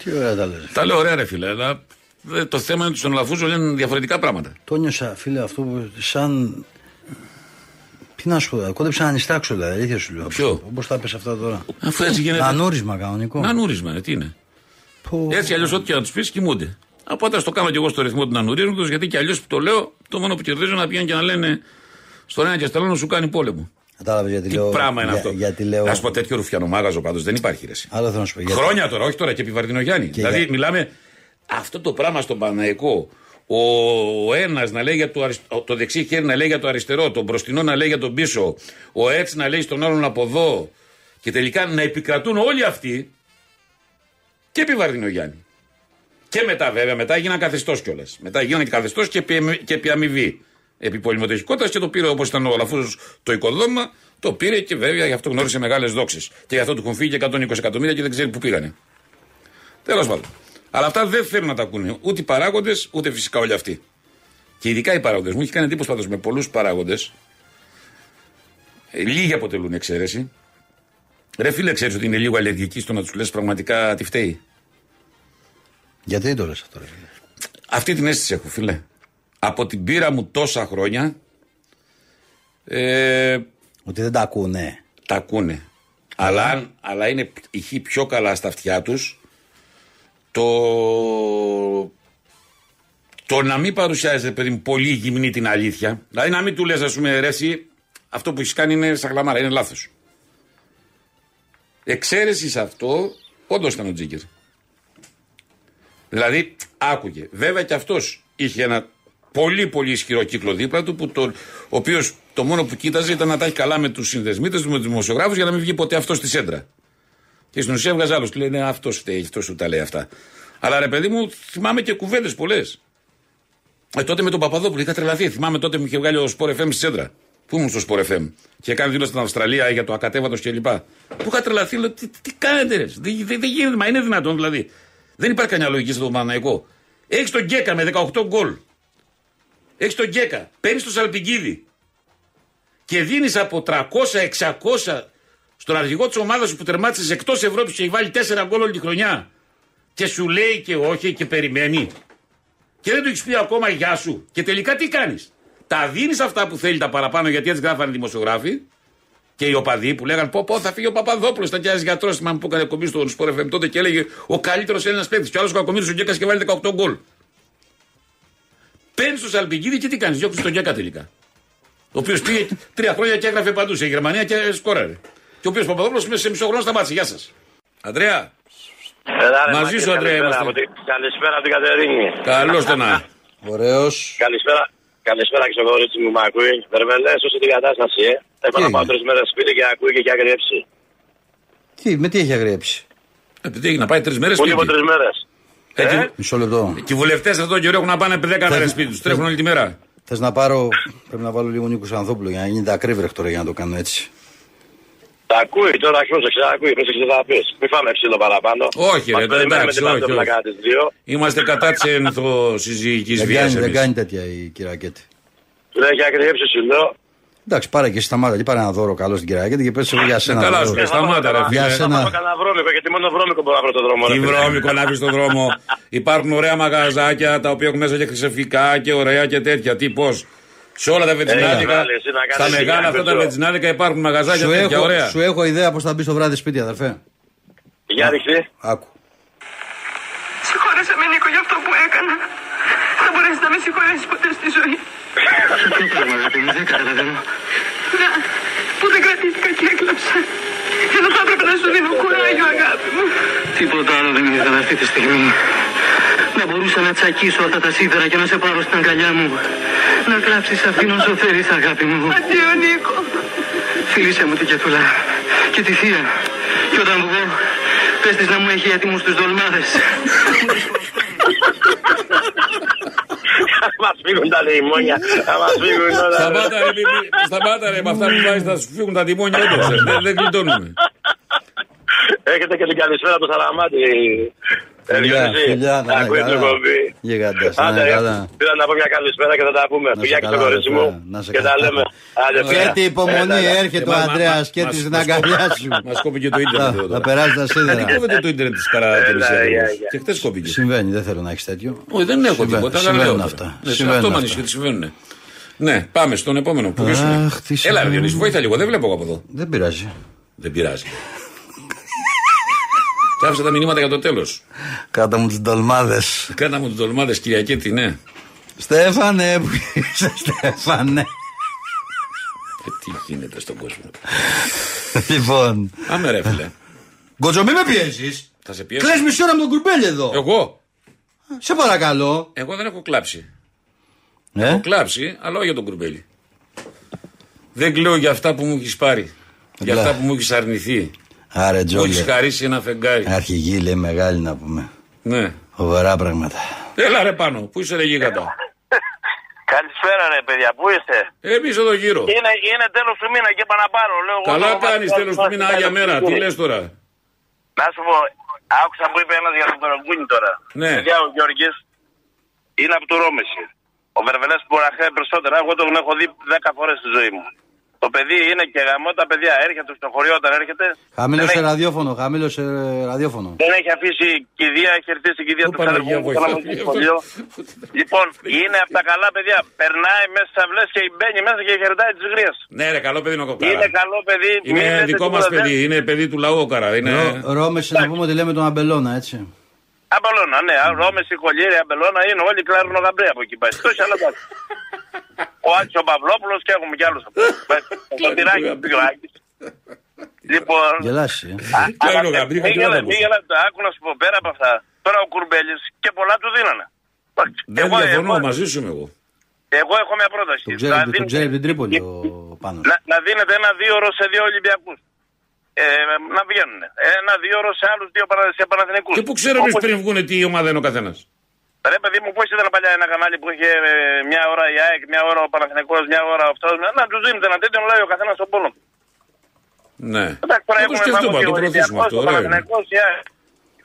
Τι ωραία τα λες. Τα λέω ωραία, ρε φίλε, αλλά δε- το θέμα είναι ότι στον Λαφούζο λένε διαφορετικά πράγματα. Το νιώσα, φίλε, αυτό που σαν. Τι να σου πω, κόντεψα να ανιστάξω, δηλαδή, αλήθεια σου λέω. Ποιο; Όπως τα πες αυτά τώρα. Αφού έτσι γίνεται. Ανούρισμα κανονικό. Νανούρισμα, ε, τι είναι. Πω. Έτσι αλλιώς, ό,τι και να τους πεις, κοιμούνται. Οπότε α το κάνω κι εγώ στο ρυθμό του νανουρίσματο, γιατί κι αλλιώς που το λέω, το μόνο που κερδίζω να πηγαίνουν και να λένε στον ένα και στο άλλο να σου κάνει πόλεμο. Κατάλαβες γιατί Τι λέω. πράγμα είναι για- αυτό. Γιατί λέω. Να σου πω τέτοιο ρουφιανομάγαζο πάντως δεν υπάρχει ρε. εσύ. Άλλο θέλω να σου πω. γιατί- Χρόνια τώρα, όχι τώρα και επί Βαρδινογιάννη. Δηλαδή, για- μιλάμε αυτό το πράγμα στον Παναϊκό. Ο ένας να λέει για το, αρισ- το δεξί χέρι να λέει για το αριστερό, το μπροστινό να λέει για τον πίσω, ο έτσι να λέει στον άλλον από εδώ. Και τελικά να επικρατούν όλοι αυτοί και επί Βαρδινογιάννη. Και μετά, βέβαια, μετά έγιναν καθεστώς κιόλας. Μετά γίνανε και καθεστώς και, επί- και επί αμοιβή. Επί πολυμετοχικότητα και το πήρε όπως ήταν ο Λαφούζο το οικοδόμημα, το πήρε και βέβαια γι' αυτό γνώρισε μεγάλες δόξει. Και γι' αυτό του έχουν φύγει και 120 εκατομμύρια και δεν ξέρει πού πήγανε. Τέλος πάντων. Αλλά αυτά δεν θέλουν να τα ακούνε ούτε οι παράγοντες, ούτε φυσικά όλοι αυτοί. Και ειδικά οι παράγοντες. Μου έχει κάνει εντύπωση πάντως με πολλούς παράγοντες. Λίγοι αποτελούν εξαίρεση. Ρε φίλε, ξέρεις ότι είναι λίγο αλλεργική στο να τους λες πραγματικά τι φταίει; Γιατί δεν το λες αυτό, ρε φίλε; Αυτή την αίσθηση έχω, φίλε. Από την πείρα μου τόσα χρόνια. Ε, Ότι δεν τα ακούνε. τα ακούνε. Αλλά, αν- αλλά είναι ηχεί πιο καλά στα αυτιά τους το, το να μην παρουσιάζεται παιδί μου πολύ γυμνή την αλήθεια. Δηλαδή να μην του λες ας πούμε ρε εσύ, αυτό που έχεις κάνει είναι σαχλαμάρα, είναι λάθος. Εξαίρεσης σε αυτό, όντως ήταν ο Τζίγκερ. Δηλαδή, άκουγε. Βέβαια και αυτός είχε ένα πολύ πολύ ισχυρό κύκλο δίπλα του, που το, ο οποίος το μόνο που κοίταζε ήταν να τα έχει καλά με τους συνδεσμίτες του, με τους δημοσιογράφους, για να μην βγει ποτέ αυτός στη σέντρα. Και στην ουσία βγάζει άλλος. Του λέει, Ναι, αυτός φταίει, αυτός σου τα λέει αυτά. Αλλά ρε παιδί μου, θυμάμαι και κουβέντες πολλές. Ε, τότε με τον Παπαδόπουλο είχα τρελαθεί. Θυμάμαι τότε που είχε βγάλει ο Σπορ FM στη σέντρα. Πού ήμουν στο Σπορ FM. Και έκανε δήλωση στην Αυστραλία για το ακατέβατος κλπ. Που είχα τρελαθεί, λέω, τι, τι κάνετε, ρε; Δεν, δεν, δεν γίνεται, μα είναι δυνατόν δηλαδή. Δεν υπάρχει κανένα λογική στον Παναναϊκό. Έχεις τον Γκέκα με 18 γκολ. Έχεις τον Γκέκα. Παίρνεις τον Σαλπιγκίδη. Και δίνεις από 300-600 στον αρχηγό της ομάδας σου που τερμάτισες εκτός Ευρώπης και έχει βάλει 4 γκολ όλη τη χρονιά. Και σου λέει και όχι και περιμένει. Και δεν του έχεις πει ακόμα γεια σου. Και τελικά τι κάνεις. Τα δίνεις αυτά που θέλει τα παραπάνω γιατί έτσι γράφανε οι δημοσιογράφοι και οι οπαδοί που λέγανε Πω, πω θα φύγει ο Παπαδόπουλος. Ήταν και ένα γιατρός. Θυμάμαι που έκανε κομπή στο Σπορ FM τότε και έλεγε Ο καλύτερος Έλληνας παίκτης. Και ο άλλος κακομίρι ο Γκέκας και βάλει 18 γκολ. Παίρνεις το Σαλπιγκίδη και τι κάνεις. Διώξει τον Γκέκα τελικά. Ο οποίος πήγε τρία χρόνια και έγραφε παντού σε Γερμανία και σκόραρε. Και ο οποίος Παπαδόπουλος μέσα σε μισό χρόνο σταμάτησε. Γεια σας. Αντρέα, Έλα, ρε, Μαζί Μάκη, σου, Αντρέα, καλησπέρα είμαστε. από την- Καλησπέρα από την Κατερίνη. καλώς το να. Ωραίος. Καλησπέρα. Καλησπέρα και στο κορίτσι μου, μ' ακούει. Βερμελέ, όσο την κατάσταση, ε. Έχω Τι να πάω έγινε; τρεις μέρες σπίτι και ακούει και έχει αγριέψει. Τι, με τι έχει αγριέψει. Επειδή έχει να πάει τρεις μέρες Πολύ από σπίτι. τρεις μέρες. Ε, και- Μισό λεπτό. Και οι βουλευτές αυτόν τον καιρό έχουν να πάνε 10 μέρες σπίτι τους. Τρέχουν όλη τη μέρα. Θες να πάρω. Πρέπει να βάλω λίγο Νίκο Ανθόπουλο για να γίνεται ακρίβρεχ τώρα για να το κάνω έτσι. Τα ακούει τώρα, πρόσεξε, τα ακούει, πρόσεξε θα πει. Μην φάμε ψήλο παραπάνω. Όχι, ρε, Μας περιμένουμε εντάξει, την όχι, παντόφλα όχι. κατά τις δύο. Είμαστε κατά της *laughs* ενθοσυζυγικής Δεν βία. κάνει, δεν κάνει τέτοια η κυρακέτη. Του έχει αγριέψει, σου λέω. Εντάξει, πάρε και σταμάτα και πάρε ένα δώρο καλό στην κυρακέτη και πες εγώ για σένα. καλά δώρο. σου, σταμάτα, ρε, Για φίλε. Θα σένα. πάμε κανένα βρώμικο, γιατί μόνο βρώμικο μπορώ να βρω το δρόμο. ρε, Τι φίλε. βρώμικο να βρεις στον δρόμο. Υπάρχουν ωραία μαγαζάκια τα οποία έχουν μέσα και χρυσεφικά και ωραία και τέτοια. Τι πώς; Σε όλα τα βενζινάδικα. μεγάλη, εσύ να κάνεις Στα μεγάλα σιγά, αυτά τα πετρό. βενζινάδικα υπάρχουν μαγαζάκια Σου τέτοια έχω, ωραία. σου έχω ιδέα πώς θα μπει το βράδυ σπίτι, αδερφέ. Για ρίχτη. Άκου. Συγχώρεσε με Νίκο για αυτό που έκανα. Θα μπορέσει να με συγχωρέσει ποτέ στη ζωή. Ποιο πράγμα, αγάπη μου, δεν καταλαβαίνω. Να, που δεν κρατήθηκα και έκλαψα. Ενώ θα έπρεπε να σου δίνω κουράγιο, αγάπη μου. Τίποτα άλλο δεν ήθελα αυτή τη στιγμή. Να μπορούσα να τσακίσω αυτά τα σίδερα και να σε πάρω στην αγκαλιά μου. Να κλάψεις αυτήν όσο θέλεις αγάπη μου. Αντίο, Νίκο. Φίλησέ μου την Κετούλα και τη θεία. Και όταν βγω, πες της να μου έχει έτοιμους τους δολμάδες. *laughs* Θα μας φύγουν τα λιμόνια. Θα μας φύγουν όλα. Σταμάτα ρε, μη- μη- σταμάτα ρε, με αυτά που βάζεις θα σου φύγουν τα τιμόνια όντως. ε. Δεν, δεν γλιτώνουμε. Έχετε και την καλησπέρα του Σαραμάτη. Ε, Φιλιά, Διονύση. φιλιά, να είναι Ακούει την καλά. εκπομπή. Γιγάντας, να Άντε, είναι καλά. πήρα να πω μια καλησπέρα και θα τα πούμε. Να σε Φιλιά και καλά, στο κορίτσι ρε, μου. να σε Και τα καλά. λέμε. Άντε, Και φιλιά. τι υπομονή Έλα, έλα. έρχεται Ε, ο μα- Ανδρέας μα- και μας- της στην μας- αγκαλιά σου. Μας κόβει και το ίντερνετ εδώ Θα τώρα. περάσει τα Γιατί σίδερα. κόβεται το ίντερνετ της καρατελής Έλα, γεια, γεια. Και χτες κόβηκε. Συμβαίνει, δεν θέλω να έχεις τέτοιο. Όχι, δεν έχω Συμβαίνουν- τίποτα, αλλά συμβαίνουν λέω. αυτά. Ναι, σε Συμβαίνουν αυτό με αυτά. ανησυχεί, συμβαίνουν. Ναι, πάμε στον επόμενο. Που ποιος είναι. Αχ, τι Έλα, ρε συμβαίνει. Διονύση, βοήθα λίγο. Δεν βλέπω εγώ από εδώ. Δεν πειράζει. Δεν πειράζει. Και άφησα τα μηνύματα για το τέλος. Κάτω μου τις ντολμάδες. Κάνα μου του τολμάδε Κυριακή, ναι. Στέφανε, που είσαι Στέφανε. Ε, τι γίνεται στον κόσμο. Λοιπόν. Άμε ρε φίλε. Γκοτζο, μη με πιέζεις. Θα σε πιέσω. Κλαις μισή ώρα με τον κουρμπέλι εδώ. Εγώ; Σε παρακαλώ. Εγώ δεν έχω κλάψει. Ε, Έχω κλάψει, αλλά όχι για τον κουρμπέλι. Δεν κλαίω για αυτά που μου έχεις πάρει. Για Απλά. αυτά που μου έχεις αρνηθεί. Άρε Μου έχεις Τζόλι. χαρίσει ένα φεγγάρι. Αρχηγή λέει μεγάλη να πούμε. Ναι. Φοβερά πράγματα. Έλα ρε πάνω, πού είσαι ρε γίγαντα; *laughs* Καλησπέρα ρε παιδιά, πού είστε; Εμείς εδώ γύρω. Είναι, είναι τέλος του μήνα και είπα να πάρω. Λέω, εγώ Καλά το κάνεις μάθημα τέλος του μήνα είναι άγια τέλος μέρα. του Τι μήνα. λες τώρα; Να σου πω, άκουσα που είπε ένας για τον Κορογκούνι τώρα. Ναι. Παιδιά, ο Γιώργης είναι από το Ρόμεση. Ο Βερβελές μπορεί να ξέρει περισσότερα. Εγώ τον έχω δει 10 φορές στη ζωή μου. Το παιδί είναι και γαμό τα παιδιά. Έρχεται στο χωριό όταν έρχεται. Χαμήλωσε δεν, έχει, ραδιόφωνο, χαμήλωσε ραδιόφωνο. δεν έχει αφήσει κηδεία, έχει έρθει στην κηδεία Ω, του Παναγία, Καλεπού. βοηθά. Κάναμε στο σχολείο. Λοιπόν, είναι από τα καλά παιδιά. Περνάει μέσα στις αυλές και μπαίνει μέσα και χαιρετάει τις γρίε. Ναι, ρε, καλό παιδί είναι ο Είναι Κοκάρα. καλό παιδί. μην Είναι λέτε δικό μας τίποτα, δεν- παιδί. Είναι παιδί του λαού ο Καρά. Είναι... Ρο- Ρώμεση να πούμε ότι λέμε τον Αμπελώνα, έτσι. Αμπελώνα, ναι. Ρώμες, Σικολιέρη, Αμπελώνα είναι όλοι κλάρουν ο Γαμπρέα από εκεί πάει. Τόσοι άλλα εντάξει. *laughs* Ο Άκης ο Παυλόπουλος και έχουμε κι άλλους. *laughs* Το τυράκι του Πυκράκη. Λοιπόν. Γελάσει. ε. α- Κλάρουν αλλά ο Γαμπρέα, μη τι γελά- άλλο μη ακούς. γελάτε. Άκου να σου πω πέρα από αυτά. Τώρα ο Κουρμπέλης και πολλά του δίνανε. Δεν Εγώ- διαφωνώ, εγώ- μαζί σου είμαι εγώ. Εγώ έχω μια πρόταση. Τον Να ξέρει, τον δίνετε- ξέρει από την Τρίπολη ο Πάνος. να, να δίνετε ένα δύο ώρο σε δύο Ολυμπιακούς. Ε, να βγαίνουν. Ένα δύο ώρο σε άλλους δύο παρα- σε Παναθηνικούς. Και πού ξέρω εμεί Όπως- πριν βγουν τι ομάδα είναι ο καθένας. Ρε παιδί μου, πώς ήταν παλιά ένα κανάλι που είχε ε, μια ώρα η ΑΕΚ, μια ώρα ο Παναθηναϊκός, μια ώρα αυτός. Να τους δίνετε ένα τέτοιο, να λέει ο καθένας στον πόνο. του. Ναι. Εντάξει, τώρα Θα το έχουμε σκεφτούμε, μάθει θα το ο προωθήσουμε Ολυμπιακός, αυτό. ο Ωραίο είναι. Παναθηναϊκός, η ΑΕΚ.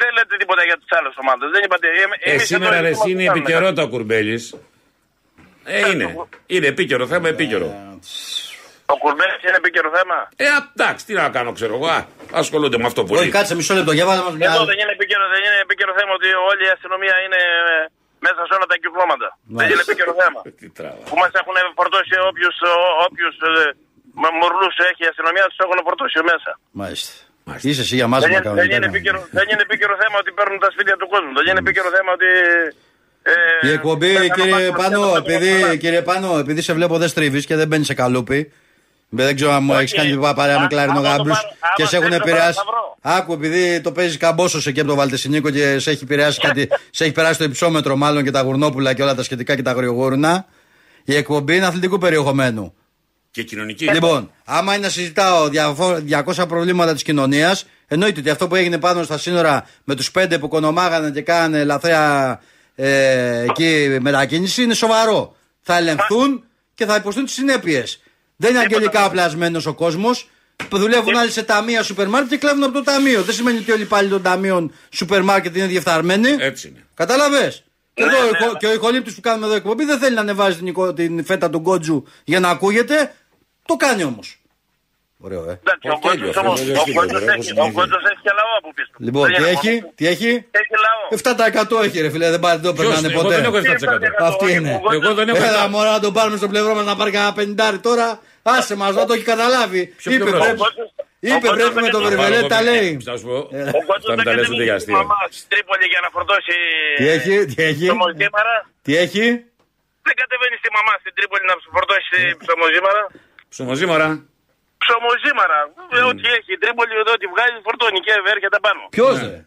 Δεν λέτε τίποτα για τι άλλε ομάδες. Δεν είπατε. Ε, Ε, εμείς σήμερα εδώ ρε, είμαστε εσύ είναι κάνουμε. επικαιρότητα ο Κουρμπέλης. Ε, είναι. Είναι επίκαιρο θέμα, επίκαιρο. Ο Κουρμπέλη είναι επίκαιρο θέμα; Ε, α, εντάξει, τι να κάνω, ξέρω εγώ. Α, ασχολούνται με αυτό Όχι, πολύ. κάτσε μισό λεπτό, για βάλε μας μια Εδώ άλλη. δεν είναι επίκαιρο, δεν είναι επίκαιρο θέμα ότι όλη η αστυνομία είναι ε, μέσα σε όλα τα κυκλώματα. Δεν Μάλιστα. είναι επίκαιρο θέμα. *laughs* Τι τράβα. που μας έχουν φορτώσει όποιους, όποιους ε, με μουρλούς έχει η αστυνομία, τους έχουν φορτώσει μέσα. Μάλιστα. Μάλιστα. Είσαι εσύ για μας Δεν να είναι, κάνουμε δεν, είναι επίκαιρο, δεν είναι επίκαιρο θέμα ότι παίρνουν τα σπίτια του κόσμου. Δεν είναι επίκαιρο θέμα ότι. Ε, Η εκπομπή, δεν θα κύριε μας- Πάνο, δεν θα επειδή, μας- κύριε Πάνο, επειδή σε βλέπω δεν στρίβεις και δεν μπαίνεις σε καλούπι. Δεν ξέρω αν μου Όχι. έχεις κάνει παρέα με Α, κλάρινο άμα το γάμπρους πάρω- άμα και σε έχουν θέλεις το επηρεάσει. πάρω, θα βρω. Άκου, επειδή το παίζεις καμπόσο εκεί από το Βαλτεσινίκο και σε έχει επηρεάσει κάτι. *laughs* σε έχει περάσει το υψόμετρο μάλλον και τα γουρνόπουλα και όλα τα σχετικά και τα αγριογούρνα. Η εκπομπή είναι αθλητικού περιεχομένου. Και κοινωνική. Λοιπόν, άμα είναι να συζητάω διαφο- 200 προβλήματα της κοινωνίας, εννοείται ότι αυτό που έγινε πάνω στα σύνορα με τους πέντε που κονομάγανε και κάνανε λαθρέα ε, εκεί μετακίνηση είναι σοβαρό. Θα ελεγχθούν και θα υποστούν τις συνέπειες. Δεν είναι αγγελικά πλασμένο ο κόσμος. Που δουλεύουν άλλοι σε ταμεία σούπερ μάρκετ και κλέβουν από το ταμείο. Δεν σημαίνει ότι όλοι οι υπάλληλοι των ταμείων σούπερ μάρκετ είναι διεφθαρμένοι. Έτσι είναι. Κατάλαβες; Και, Ναι, εδώ, ο ναι, ηχο- ναι. και ο ηχολήπτη που κάνουμε εδώ εκπομπή δεν θέλει να ανεβάζει την, εικο- την φέτα του γκότζου για να ακούγεται. Το κάνει όμως. Ωραίο, ε. Εντάξει, ο Όχι, τέλειο, Κότσος όμως- αυτό δεν ο είναι Κότσος τίποτα, έχει- έχω ο Κότσος έχει και λαό από πίσω. Λοιπόν, Δεν τι είναι έχει, μόνο- τι έχει; Έχει λαό. 7% έχει ρε φίλε, δεν πάρει το Ποιος, περνάνε εγώ ποτέ. δεν έχω 7%. Αυτή είναι. Εγώ δεν έχω Έλα 7%. μωρά να τον πάρουμε στο πλευρό μας να πάρει κανένα πεντάρι τώρα. Άσε μας, να το έχει καταλάβει. Ποιο Είπε πλευρό; πρέπει, είπε πρέπει με το βερβελέ τα λέει. Θα σου πω. Ο Κότσος Θα δεν μην τα λες ούτε για κατεβαίνει στη αστείο. μαμά στην Τρίπολη για να φορτώσει Τι έχει, τι έχει, ψωμοζήμαρα. τι έχει; Δεν κατεβαίνει στη μαμά στην Τρίπολη να σου φορτώσει ψωμοζήμαρα. Ψωμοζήμαρα. ψωμοζήμαρα. Ε, Ό,τι έχει η Τρίπολη, εδώ τη βγάζει, φορτώνει και έρχεται πάνω. Ποιος Ναι. ρε.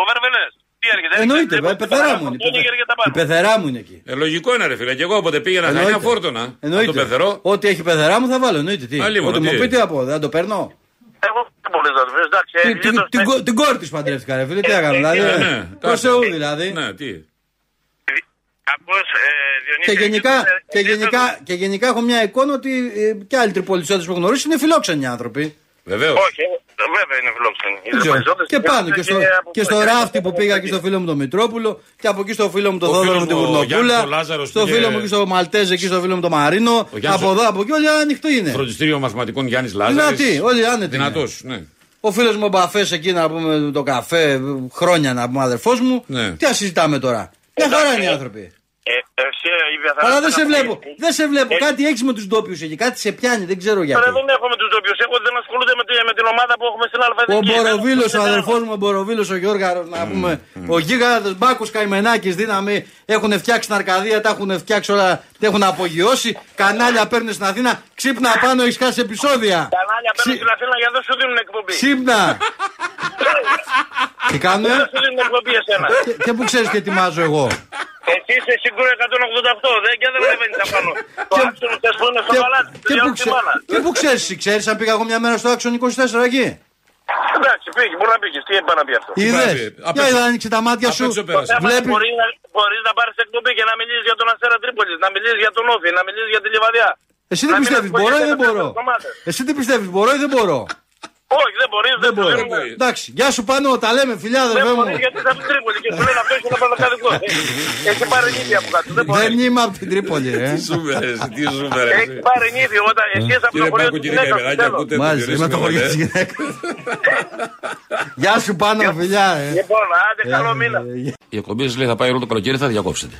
Ο Βερβελές. Τι έρχεται. Εννοείται, έρχεται, η πεθερά μου είναι. φορτώνει και έρχεται Η πάνω. πεθερά μου είναι εκεί. Ε, λογικό είναι, ρε φίλε. Και εγώ όποτε πήγαινα Εννοείται. χανιά φόρτωνα. Από το Εννοείται. πεθερό. Ό,τι έχει πεθερά μου θα βάλω. Εννοείται. Τι. Αλλήμον, Ό,τι μου τι. πείτε από, δεν το παίρνω. Εγώ δεν μπορείς να το βρει. Εντάξει, Τι- ε, την- λίτος- την κο- Την κόρη της παντρεύτηκα, ρε φίλε. Τι έκανα, δηλαδή. Ναι, ε, ναι. Προσεού κάτσε. δηλαδή. Ναι, τι. Ακούς, ε, Διονύση, Και γενικά, λίτος- και, λίτος- γενικά, και γενικά έχω μια εικόνα ότι ε, και άλλοι τριπολισότε που έχω γνωρίσει είναι φιλόξενοι άνθρωποι. Βεβαίως. Όχι, ε, βέβαια είναι φιλόξενοι. Οι Δεν ξέρω. τριπολιζότες Και είναι πάνω και στο, από- και στο ράφτη που πήγα και στο φίλο μου τον Μητρόπουλο και από εκεί στο φίλο μου τον Ο Θόδωρο φίλος μου την μου, ο Κουρνοπούλα. Γιάννης ο Λάζαρος Στο πήγε- φίλο μου και στο Μαλτέζε εκεί στο φίλο μου τον Μαρίνο. Γιάννης Από ο- εδώ, από εκεί όλοι ανοιχτοί είναι. Φροντιστήριο μαθηματικών Γιάννης Λάζαρης. Δυνατοί, όλοι άνετοι. είναι. Δυνατός, ναι. Ο φίλος μου ο Μπαφές εκεί να πούμε το καφέ, χρόνια να πούμε αδερφός μου. Ναι. Τι να συζητάμε τώρα; Μια χαρά είναι οι άνθρωποι. Ε, εσύ, η Βιαθαρά Αλλά δεν ήταν σε αυτή. βλέπω. Δεν σε βλέπω. Ε, Κάτι έχεις με τους ντόπιους εκεί. Κάτι σε πιάνει. Δεν ξέρω γιατί. Τώρα δεν έχω με τους ντόπιους. Εγώ δεν ασχολούνται με, τη- με την ομάδα που έχουμε στην Αλφαδική. Ο Μποροβίλος, ο αδερφός μου, ο Μποροβίλος, ο Γιώργαρο, να πούμε. Ο Γίγαντας Μπάκος Καημενάκης, δύναμη. Έχουν φτιάξει την Αρκαδία, τα έχουν φτιάξει όλα. Τα έχουν απογειώσει. Κανάλια παίρνουν στην Αθήνα. Ξύπνα πάνω, έχεις χάσει επεισόδια. Κανάλια παίρνουν Ξύ- στην Αθήνα για δεν σου δίνουν εκπομπή. Ξύπνα. *laughs* Τι κάνουνε; Δεν σου δίνουν εκπομπή εσένα. Και- Και που ξέρεις και ετοιμάζω εγώ. Εσύ είσαι σίγουρο 188 δεν, και δεν ανεβαίνεις απάνω. Το Και- άξιο μου θες που είναι στο Και- παλάτι. Και για που όλη τη ξέ- μάνα. Και που ξέρεις, ξέρεις αν πήγα εγώ μια μέρα στο άξιο 24 εκεί; Εντάξει, πήγε, μπορεί να πήγε. Τι είπα να πει αυτό; Είδες; Απ' Για έξω. είδα, άνοιξε τα μάτια Απ' σου. έξω πέρασε. Θέμα Βλέπει. Μπορεί να, μπορείς να πάρεις εκπομπή και να μιλήσεις για τον Αστέρα Τρίπολης, να μιλήσεις για τον Όφη, να μιλήσεις για τη Λιβαδιά. Εσύ Να τι μην πιστεύεις, μπορώ ή δεν ασχολιέσαι με μπορώ; τις ομάδες. Εσύ τι πιστεύεις, μπορώ ή δεν μπορώ; Όχι, δεν μπορείς, Δεν δεν μπορώ. μπορείς. Εντάξει, γεια σου πάνω, τα λέμε, φιλιά, Δεν αδερφέ μου. μπορείς γιατί είσαι από την Τρίπολη και σου λένε αυτό είναι πανακαδικό. *laughs* Έχει πάρει νύχη από κάτω. Δεν Δεν μπορείς. είμαι από την Τρίπολη, ρε. *laughs* Τι σούπερ, εσύ, τι σούπερ. Έχει πάρει νύχη όταν εσύ είσαι από το Κύριε χωριό Πάκο, της κύριε γυναίκας. Καημεράκη, θέλω. ακούτε το Μάλιστα, είμαι το χωριό διορίσιμο, τη ε. γυναίκα. Γεια σου πάνω, φιλιά, ε. Λοιπόν, άντε καλό μήνα. Η εκπομπή σας λέει θα πάει όλο το καλοκαίρι, θα διακόψετε.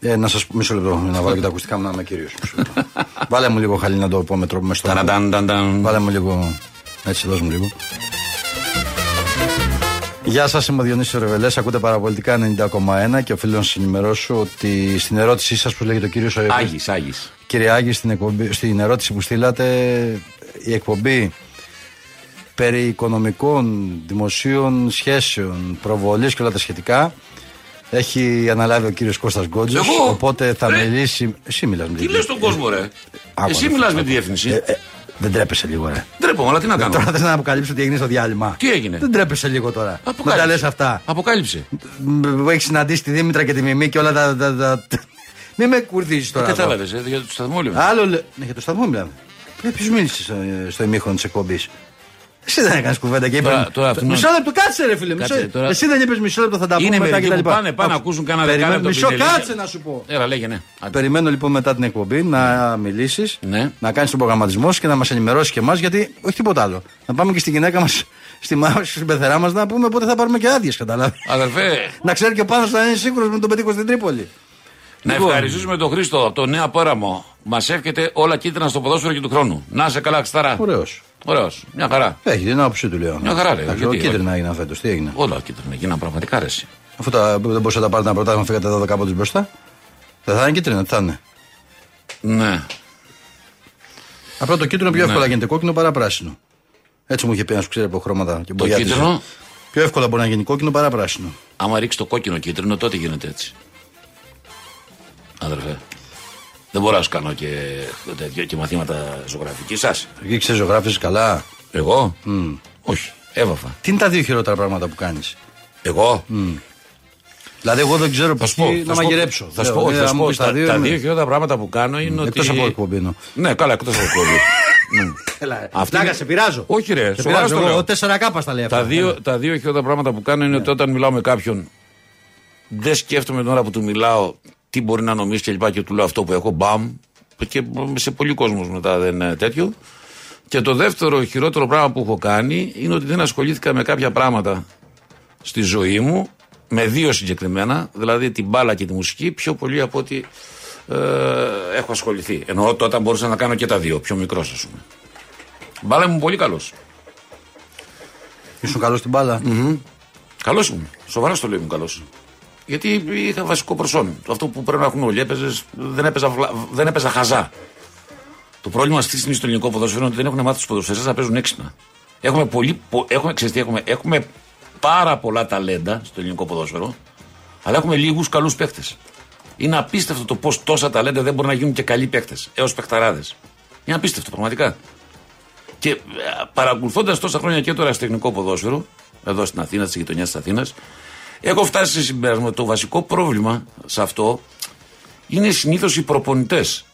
Ε, να σας πω μισό λεπτό, να βάλω και τα ακουστικά μου να είμαι κύριος. *laughs* Βάλε μου λίγο χαλί να το πω με τρόπο μέσα στο. Ταραντάν, Βάλε μου λίγο. Έτσι, δώσ' μου λίγο. Γεια σας, είμαι ο Διονύσης Ρεβελές. Ακούτε παραπολιτικά 90,1 και οφείλω να σας ενημερώσω ότι στην ερώτησή σας που λέγεται ο κύριος Άγης, Άγης. Κύριε Άγη, στην, εκπομπή, στην ερώτηση που στείλατε, η εκπομπή περί οικονομικών, δημοσίων σχέσεων, προβολής και όλα τα σχετικά έχει αναλάβει ο κύριος Κώστας Γκότζος, Εγώ; οπότε θα Ρε. μιλήσει... Εσύ μιλάς με Τι λες στον κόσμο, ρε; Άκου, Εσύ ρε, μιλάς άκου. με τη διεύθυνση. Ε, ε, δεν τρέπεσαι λίγο, ρε. Ντρέπομαι, αλλά τι να κάνω; Τώρα θες να αποκαλύψω τι έγινε στο διάλειμμα. Τι έγινε; Δεν τρέπεσαι λίγο τώρα. Να τα Αποκάλυψε. λες αυτά. Αποκάλυψε. Που έχεις συναντήσει τη Δήμητρα και τη Μιμή και όλα τα. τα, τα... Μην με κουρδίζεις τώρα. εδώ. Κατάλαβες, ε, για το σταθμό λέμε. Άλλο λέ... Ναι, για το σταθμό μιλάμε. Ε, Ποιος μίλησε στο, στο ημίχρονο της εκπομπής; Εσύ δεν έκανες κουβέντα και είπες. Τώρα- τώρα αυτόν- Μισό λεπτό, κάτσε ρε φίλε. Μισό... Κάτσε, τώρα- Εσύ δεν είπες μισό λεπτό, θα τα πούμε Είναι μετά μερικοί και τα που λοιπά. πάνε, πάνε να Άκου. ακούσουν κανένα Περιμένω- δεκάλεπτο Μισό, πινελίδια. κάτσε να σου πω. Έλα, λέγε, ναι. Περιμένω λοιπόν μετά την εκπομπή να μιλήσεις, Ναι. να κάνεις τον προγραμματισμός σου και να μας ενημερώσεις και εμάς, γιατί όχι τίποτα άλλο. Να πάμε και στη γυναίκα μας, στη μάμα, στην πεθερά μας, να πούμε πότε θα πάρουμε και άδειες, καταλάβεις. Αδερφέ, να ξέρει και ο πάνω να είναι σίγουρος με τον πετύχω στην Τρίπολη. να Λοιπόν. ευχαριστήσουμε τον Χρήστο από το νέο απόραμο. Μας εύχεται όλα κίτρινα στο ποδόσφαιρο και του χρόνου. Να σε καλά, Ξταρά. Ωραίος. Ωραίος. Μια χαρά. Έχει την άποψή του, λέω. Μια χαρά, λέει. Εντάξει, Γιατί, Κίτρινα έγιναν φέτος, τι έγινε; Όλα κίτρινα. Γίναν πραγματικά ρεση. Αφού τα, δεν μπορούσατε να πάρετε ένα πρωτάθλημα, φύγατε 12 από μπροστά. Δεν θα είναι κίτρινο, τι θα είναι; Ναι. Απλά το κίτρινο πιο Ναι. εύκολα γίνεται κόκκινο παρά πράσινο. Έτσι μου είχε πει ένας που ξέρει από χρώματα και Το μπογιάτιζε. κίτρινο, Πιο εύκολα μπορεί να γίνει κόκκινο παρά πράσινο. άμα ρίξει το κόκκινο κίτρινο, τότε γίνεται έτσι. Αδερφέ. Δεν μπορώ να σου κάνω και, τέτοια, και μαθήματα ζωγραφικής σα. Εκεί ξέρει, ζωγράφει καλά; Εγώ; Όχι. Έβαφα. Τι είναι τα δύο χειρότερα πράγματα που κάνεις; Εγώ; Δηλαδή, εγώ δεν ξέρω Θα πώ σου πω. να θα σου πω- μαγειρέψω. Θα σου πω, Λέω, όχι, ε, θα αν σου μου πω. πεις Τα, δύο, τα είμαι- δύο χειρότερα πράγματα που κάνω είναι ότι. Εκτός από εκπομπή εννοώ. Ναι, καλά, εκτός από εκπομπή. Ναι. Έλα, Αυτή πλάκα, είναι- σε πειράζω. Όχι, ρε, Σε σοβαρά πειράζω. στο Εγώ λέω. 4 κάπα στα λέει αυτά. Τα δύο, τα δύο χειρότερα πράγματα που κάνω είναι ότι όταν μιλάω με κάποιον, δεν σκέφτομαι την ώρα που του μιλάω τι μπορεί να νομίσει και λοιπά και του λέω αυτό που έχω, μπαμ. Και σε πολλοί κόσμος μετά δεν είναι τέτοιο. Και το δεύτερο χειρότερο πράγμα που έχω κάνει είναι ότι δεν ασχολήθηκα με κάποια πράγματα στη ζωή μου, με δύο συγκεκριμένα, δηλαδή την μπάλα και τη μουσική, πιο πολύ από ότι ε, έχω ασχοληθεί. Εννοώ τότε μπορούσα να κάνω και τα δύο, πιο μικρός, ας πούμε. Μπάλα ήμουν πολύ καλός. Ήσουν καλός στην μπάλα; Καλός ήμουν. Σοβαρά στο λέω ήμουν καλός. Γιατί είχα βασικό προσόν. Αυτό που πρέπει να έχουν όλοι. Έπαιζες, δεν, έπαιζα, βλα- δεν έπαιζα χαζά. Το πρόβλημα αυτή τη στιγμή στο ελληνικό ποδόσφαιρο είναι ότι δεν έχουν μάθει τους ποδοσφαιριστές να παίζουν έξυπνα. Έχουμε, πολύ, πο- έχουμε, ξέρεις τι έχουμε, έχουμε πάρα πολλά ταλέντα στο ελληνικό ποδόσφαιρο, αλλά έχουμε λίγους καλούς παίχτε. Είναι απίστευτο το πώς τόσα ταλέντα δεν μπορούν να γίνουν και καλοί παίχτε, έως παιχταράδες. Είναι απίστευτο πραγματικά. Και παρακολουθώντας τόσα χρόνια και το ερασιτεχνικό ποδόσφαιρο, εδώ στην Αθήνα, στη γειτονιά της Αθήνας, έχω φτάσει σε συμπέρασμα ότι το βασικό πρόβλημα σε αυτό είναι συνήθως οι προπονητές.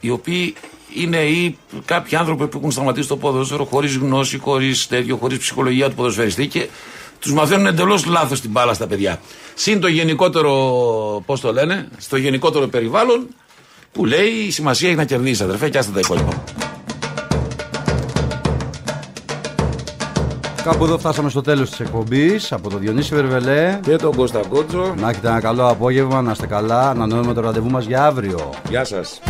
Οι οποίοι είναι ή κάποιοι άνθρωποι που έχουν σταματήσει το ποδόσφαιρο χωρίς γνώση, χωρίς τέτοιο, χωρίς ψυχολογία του ποδοσφαιριστή και τους μαθαίνουν εντελώς λάθος την μπάλα στα παιδιά. Συν το γενικότερο, πώς το λένε, στο γενικότερο περιβάλλον που λέει η σημασία έχει να κερδίσει, αδερφέ, και άστε τα υπόλοιπα. Κάπου εδώ φτάσαμε στο τέλος της εκπομπής από τον Διονύση Βερβελέ. Και τον Κώστα Κότσο. Να έχετε ένα καλό απόγευμα, να είστε καλά, να ανανεώνουμε το ραντεβού μας για αύριο. Γεια σας.